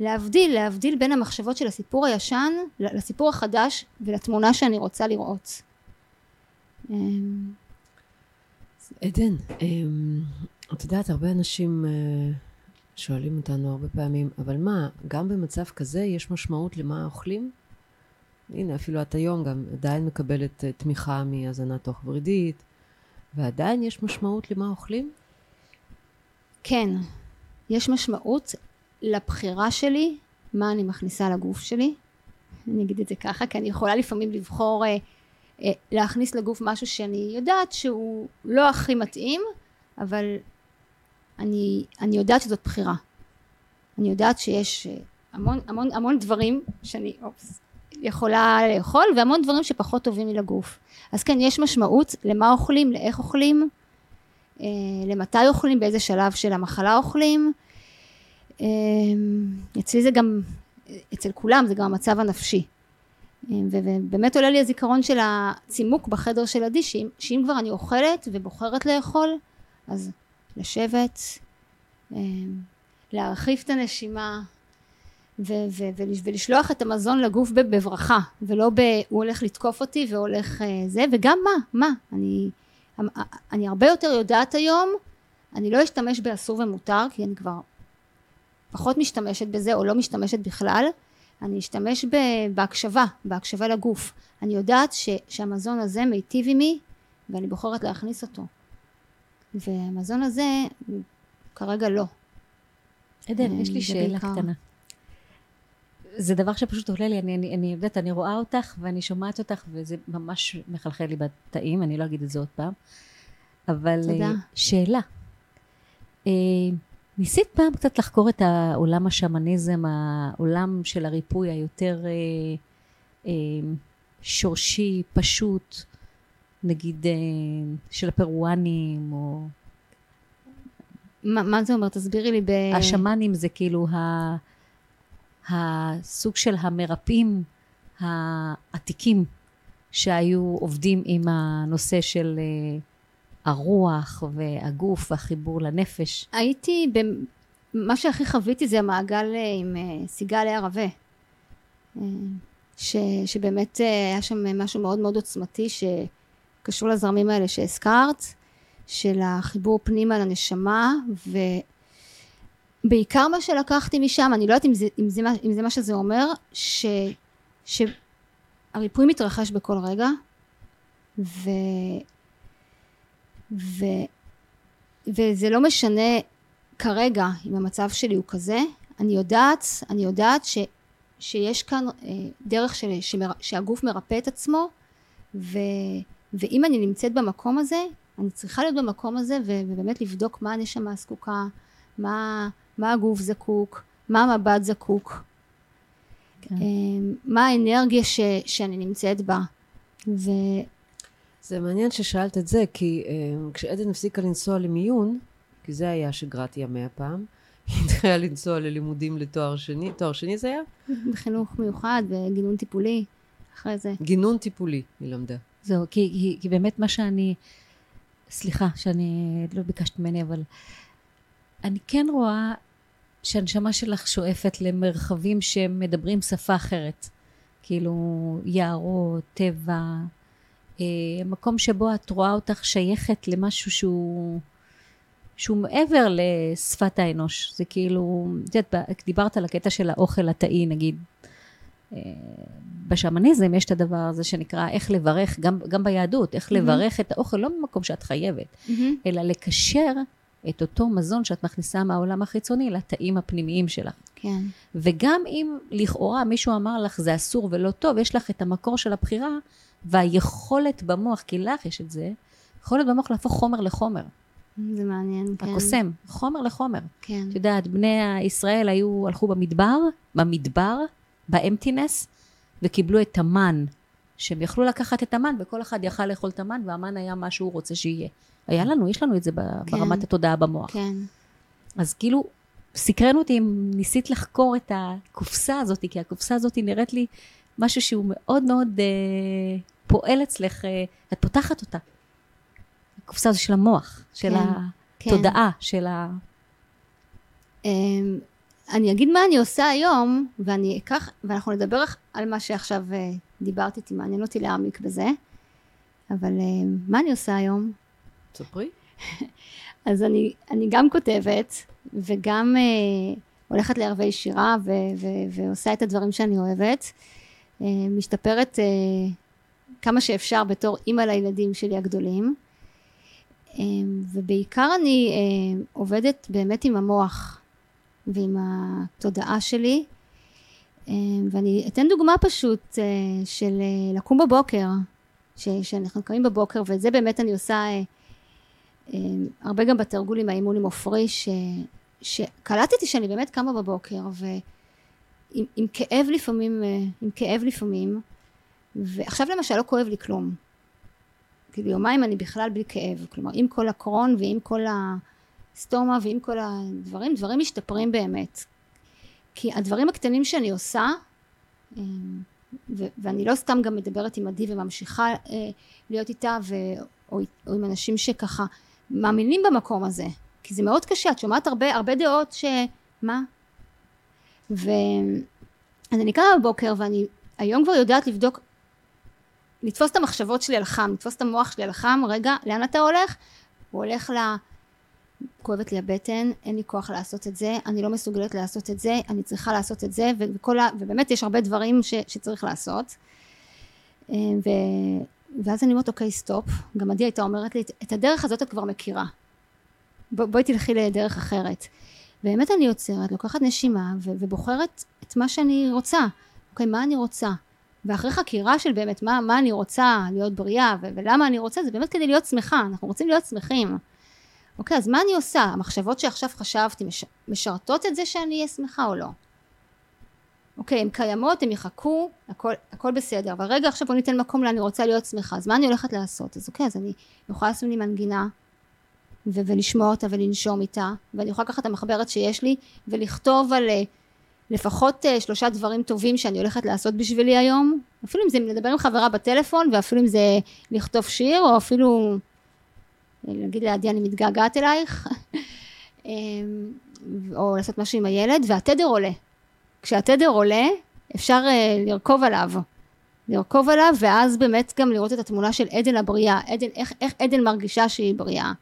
להבדיל, להבדיל בין המחשבות של הסיפור הישן לסיפור החדש ולתמונה שאני רוצה לראות. אמ,
עדן, אמ, את יודעת, הרבה אנשים אה, שואלים אותנו הרבה פעמים, אבל מה, גם במצב כזה יש משמעות למה אוכלים? הנה, אפילו את היום גם עדיין מקבלת אה, תמיכה מהזנה תוך ורידית, ועדיין יש משמעות למה אוכלים?
כן, יש משמעות לבחירה שלי מה אני מכניסה לגוף שלי. אני אגיד את זה ככה, כי אני יכולה לפעמים לבחור אה, אה, להכניס לגוף משהו שאני יודעת שהוא לא הכי מתאים, אבל אני, אני יודעת שזאת בחירה. אני יודעת שיש אה, המון, המון, המון דברים שאני אופס, יכולה לאכול, והמון דברים שפחות טובים לי לגוף. אז כן, יש משמעות למה אוכלים, לאיך אוכלים, אה, למתי אוכלים, באיזה שלב של המחלה אוכלים. אה, אצלי זה גם, אצל כולם זה גם המצב הנפשי. אה, ו- ובאמת עולה לי הזיכרון של הצימוק בחדר של עדי, שאם, שאם כבר אני אוכלת ובוחרת לאכול, אז לשבת, אה, להרחיב את הנשימה, ולשלוח את המזון לגוף בברכה, ולא ב... הוא הולך לתקוף אותי והולך אה, זה, וגם מה, מה, אני, אני הרבה יותר יודעת היום, אני לא אשתמש באסור ומותר, כי אני כבר פחות משתמשת בזה, או לא משתמשת בכלל, אני אשתמש בהקשבה, בהקשבה לגוף. אני יודעת ש- שהמזון הזה מיטיב עימי, ואני בוחרת להכניס אותו. והמזון הזה, כרגע לא.
עדן,
אה,
יש לי שאלה. קטנה. זה דבר שפשוט עולה לי, אני, אני, אני יודעת, אני רואה אותך ואני שומעת אותך וזה ממש מחלחל לי בתאים, אני לא אגיד את זה עוד פעם. אבל
תודה.
אה, שאלה, אה, ניסית פעם קצת לחקור את העולם השמניזם, העולם של הריפוי היותר אה, אה, שורשי, פשוט, נגיד אה, של הפרואנים, או
מה, מה זה אומר? תסבירי לי ב...
השמאנים זה כאילו ה... הסוג של המרפאים העתיקים שהיו עובדים עם הנושא של אה, הרוח והגוף והחיבור לנפש.
הייתי. מה שהכי חוויתי זה המעגל אה, עם אה, סיגל ערבה. אה, ש... שבאמת היה שם משהו מאוד מאוד עוצמתי שקשור לזרמים האלה שהזכרת, של החיבור פנימה לנשמה, ובעיקר מה שלקחתי משם, אני לא יודעת אם זה, אם זה, אם זה מה שזה אומר, ש... שהריפוי מתרחש בכל רגע, ו... ו... וזה לא משנה כרגע אם המצב שלי הוא כזה, אני יודעת, אני יודעת ש, שיש כאן אה, דרך של, שמר, שהגוף מרפא את עצמו, ו, ואם אני נמצאת במקום הזה, אני צריכה להיות במקום הזה ו, ובאמת לבדוק מה הנשמה זקוקה, מה, מה הגוף זקוק, מה המבט זקוק,
כן.
אה, מה האנרגיה ש, שאני נמצאת בה. ו,
זה מעניין ששאלת את זה, כי uh, כשעדן הפסיקה לנסוע למיון, כי זה היה שגרת ימי הפעם, היא התחילה לנסוע ללימודים לתואר שני, תואר שני זה היה?
בחינוך מיוחד, בגינון טיפולי, אחרי זה.
גינון טיפולי היא למדה.
זהו, כי, כי, כי באמת מה שאני, סליחה שאני לא ביקשת ממני, אבל אני כן רואה שהנשמה שלך שואפת למרחבים שמדברים שפה אחרת. כאילו יערות, טבע, אה, מקום שבו את רואה אותך שייכת למשהו שהוא, שהוא מעבר לשפת האנוש. זה כאילו, את יודעת, דיברת על הקטע של האוכל הטעי נגיד. אה, בשמניזם יש את הדבר הזה שנקרא איך לברך, גם, גם ביהדות, איך
מהמם.
לברך את האוכל, לא במקום שאת חייבת,
מהמם.
אלא לקשר את אותו מזון שאת מכניסה מהעולם החיצוני לתאים הפנימיים שלך.
כן,
וגם אם לכאורה מישהו אמר לך זה אסור ולא טוב, יש לך את המקור של הבחירה והיכולת במוח, כי לך יש את זה, יכולת במוח להפוך חומר לחומר,
זה מעניין, כן.
הקוסם, חומר לחומר.
כן,
את יודעת, בני ישראל היו, הלכו במדבר, במדבר, באמפטינס, וקיבלו את המן, שהם יכלו לקחת את המן, וכל אחד יכל לאכול את המן, והמן היה מה שהוא רוצה שיהיה. היה לנו, יש לנו את זה
כן.
ברמת התודעה במוח.
כן,
אז כאילו, סקרן אותי אם ניסית לחקור את הקופסה הזאת, כי הקופסה הזאת נראית לי משהו שהוא מאוד מאוד אה, פועל אצלך, אה, את פותחת אותה. הקופסה הזו של המוח, של
כן, כן.
התודעה, של ה...
אמ, אני אגיד מה אני עושה היום, ואני אקח, ואנחנו נדבר על מה שעכשיו אה, דיברת איתי, מעניין אותי להעמיק בזה, אבל אה, מה אני עושה היום?
ספרי.
אז אני, אני גם כותבת, וגם אה, הולכת לערבי שירה, ו, ו, ועושה את הדברים שאני אוהבת. אה, משתפרת אה, כמה שאפשר בתור אימא לילדים שלי הגדולים. אה, ובעיקר אני אה, עובדת באמת עם המוח ועם התודעה שלי. אה, ואני אתן דוגמה פשוט אה, של אה, לקום בבוקר, ש, שאנחנו קמים בבוקר, ואת זה באמת אני עושה אה, הרבה גם בתרגול עם האימון עם עופרי, ש- שקלטתי שאני באמת קמה בבוקר, ועם עם כאב לפעמים, עם כאב לפעמים, ועכשיו למשל לא כואב לי כלום. כאילו יומיים אני בכלל בלי כאב, כלומר עם כל הקרון ועם כל הסטומה ועם כל הדברים, דברים משתפרים באמת. כי הדברים הקטנים שאני עושה, אה, ו- ואני לא סתם גם מדברת עם עדי וממשיכה אה, להיות איתה, ו- או, או עם אנשים שככה מאמינים במקום הזה, כי זה מאוד קשה, את שומעת הרבה, הרבה דעות ש... מה? ו... אז אני קמה בבוקר ואני היום כבר יודעת לבדוק, לתפוס את המחשבות שלי על חם, לתפוס את המוח שלי על חם, רגע, לאן אתה הולך? הוא הולך ל... כואבת לי הבטן, אין לי כוח לעשות את זה, אני לא מסוגלת לעשות את זה, אני צריכה לעשות את זה, וכל ה... ובאמת יש הרבה דברים ש... שצריך לעשות. אה, ו... ואז אני אומרת, אוקיי, סטופ. גם עדי הייתה אומרת לי, את הדרך הזאת את כבר מכירה. ב- בואי תלכי לדרך אחרת. באמת אני עוצרת, לוקחת נשימה ו- ובוחרת את מה שאני רוצה. אוקיי, מה אני רוצה? ואחרי חקירה של באמת מה, מה אני רוצה להיות בריאה ו- ולמה אני רוצה, זה באמת כדי להיות שמחה, אנחנו רוצים להיות שמחים. אוקיי, אז מה אני עושה? המחשבות שעכשיו חשבתי מש- משרתות את זה שאני אהיה שמחה או לא? אוקיי, הן קיימות, הן יחכו, הכל, הכל בסדר, אבל רגע עכשיו בוא ניתן מקום לאני רוצה להיות שמחה, אז מה אני הולכת לעשות? אז אוקיי, אז אני יכולה לעשות לי מנגינה, ו- ולשמוע אותה ולנשום איתה, ואני יכולה לקחת את המחברת שיש לי, ולכתוב על אה, לפחות אה, שלושה דברים טובים שאני הולכת לעשות בשבילי היום, אפילו אם זה לדבר עם חברה בטלפון, ואפילו אם זה לכתוב שיר, או אפילו להגיד לעדי אני מתגעגעת אלייך, אמ, או לעשות משהו עם הילד, והתדר עולה. כשהתדר עולה, אפשר uh, לרכוב עליו. לרכוב עליו, ואז באמת גם לראות את התמונה של עדן הבריאה, עדן, איך, איך עדן מרגישה שהיא בריאה.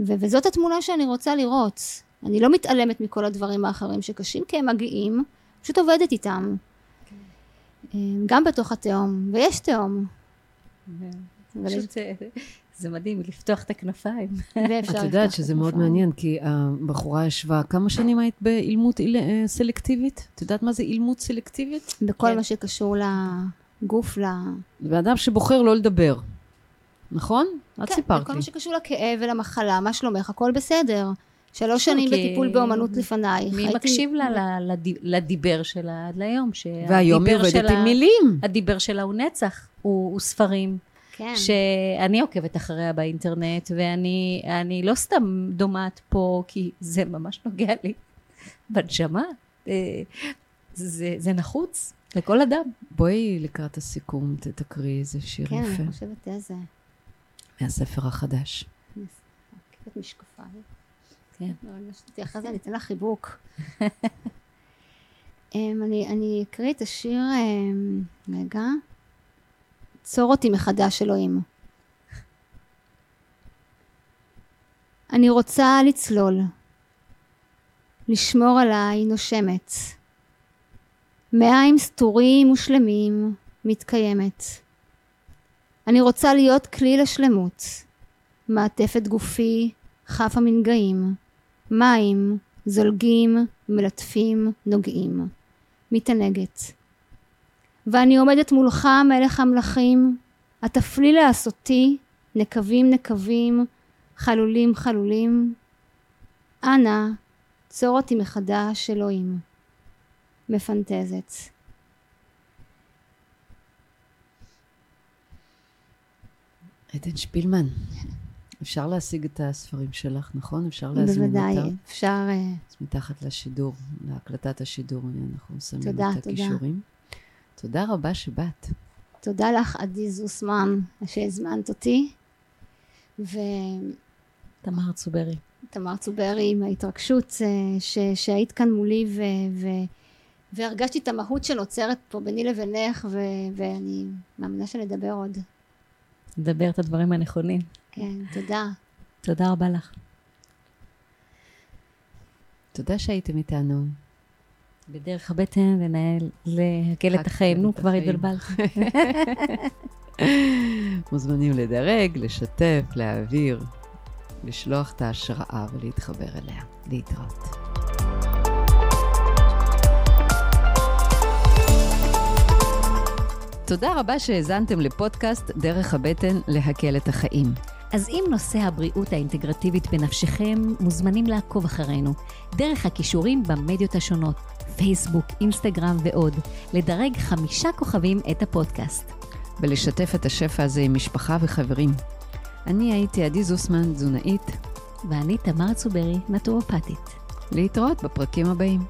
ו- וזאת התמונה שאני רוצה לראות. אני לא מתעלמת מכל הדברים האחרים שקשים, כי הם מגיעים, פשוט עובדת איתם. אמ, גם בתוך התהום, ויש תהום. יש-
פשוט, אה, זה מדהים, לפתוח את הכנפיים.
את יודעת שזה מאוד. מעניין, כי הבחורה ישבה, כמה שנים היית באילמות איל- אה, סלקטיבית? את יודעת מה זה אילמות סלקטיבית?
בכל
כן.
מה שקשור לגוף, ל...
זה בן אדם שבוחר לא לדבר, נכון? את
כן,
סיפרת
בכל
לי.
מה שקשור לכאב ולמחלה, מה שלומך, הכל בסדר. שלוש שנים
כי-
בטיפול באומנות לפנייך.
מי
הייתי-
מקשיב לה לדיבר שלה עד להיום?
והיום היא עובדת
שלה-
עם מילים.
הדיבר שלה הוא נצח, הוא, הוא ספרים,
כן.
שאני עוקבת אחריה באינטרנט, ואני אני לא סתם דומעת פה, כי זה ממש נוגע לי בנשמה. אה, זה, זה נחוץ לכל אדם.
בואי לקראת הסיכום, תקריאי איזה שיר
כן,
יפה
אני חושבת איזה.
מהספר החדש.
את משקפיי.
כן.
לא, חשבתי, אחרי זה אני אתן לה חיבוק. אמ, אני, אקריא את השיר, אמ, רגע. צור אותי מחדש, אלוהים. אני רוצה לצלול, לשמור עליי נושמת. מעיים סתורים ושלמים מתקיימת. אני רוצה להיות כלי לשלמות, מעטפת גופי חף המנגעים, מים זולגים, מלטפים, נוגעים, מתענגת. ואני עומדת מולך, מלך המלכים, התפלי לעשותי, נקבים נקבים, חלולים חלולים. אנא, צור אותי מחדש, אלוהים. מפנטזת.
עדן שפילמן, אפשר להשיג את הספרים שלך, נכון? אפשר להזמין
בוודאי,
אותם.
אפשר... אה,
אז מתחת לשידור, להקלטת השידור, אנחנו שמים
תודה,
את
תודה.
הכישורים. תודה רבה שבאת.
תודה לך, עדי זוסמן, שהזמנת אותי. ותמר
תמר צוברי.
צוברי, עם ההתרגשות אה, ש, שהיית כאן מולי, ו, ו, והרגשתי את המהות שנוצרת פה ביני לבינך, ו, ואני מאמינה שנדבר עוד.
לדבר את הדברים הנכונים.
כן, תודה.
תודה רבה לך.
תודה שהייתם איתנו.
בדרך הבטן לנהל, להקל את החיים. נו, כבר. התבלבלתי.
מוזמנים לדרג, לשתף, להעביר, לשלוח את ההשראה ולהתחבר אליה. להתראות. תודה רבה שהאזנתם לפודקאסט דרך הבטן להקל את החיים.
אז אם נושא הבריאות האינטגרטיבית בנפשכם, מוזמנים לעקוב אחרינו, דרך הכישורים במדיות השונות, פייסבוק, אינסטגרם ועוד, לדרג חמישה כוכבים את הפודקאסט.
ולשתף את השפע הזה עם משפחה וחברים. אני הייתי עדי זוסמן, תזונאית.
ואני תמר צוברי, נטורופטית.
להתראות בפרקים הבאים.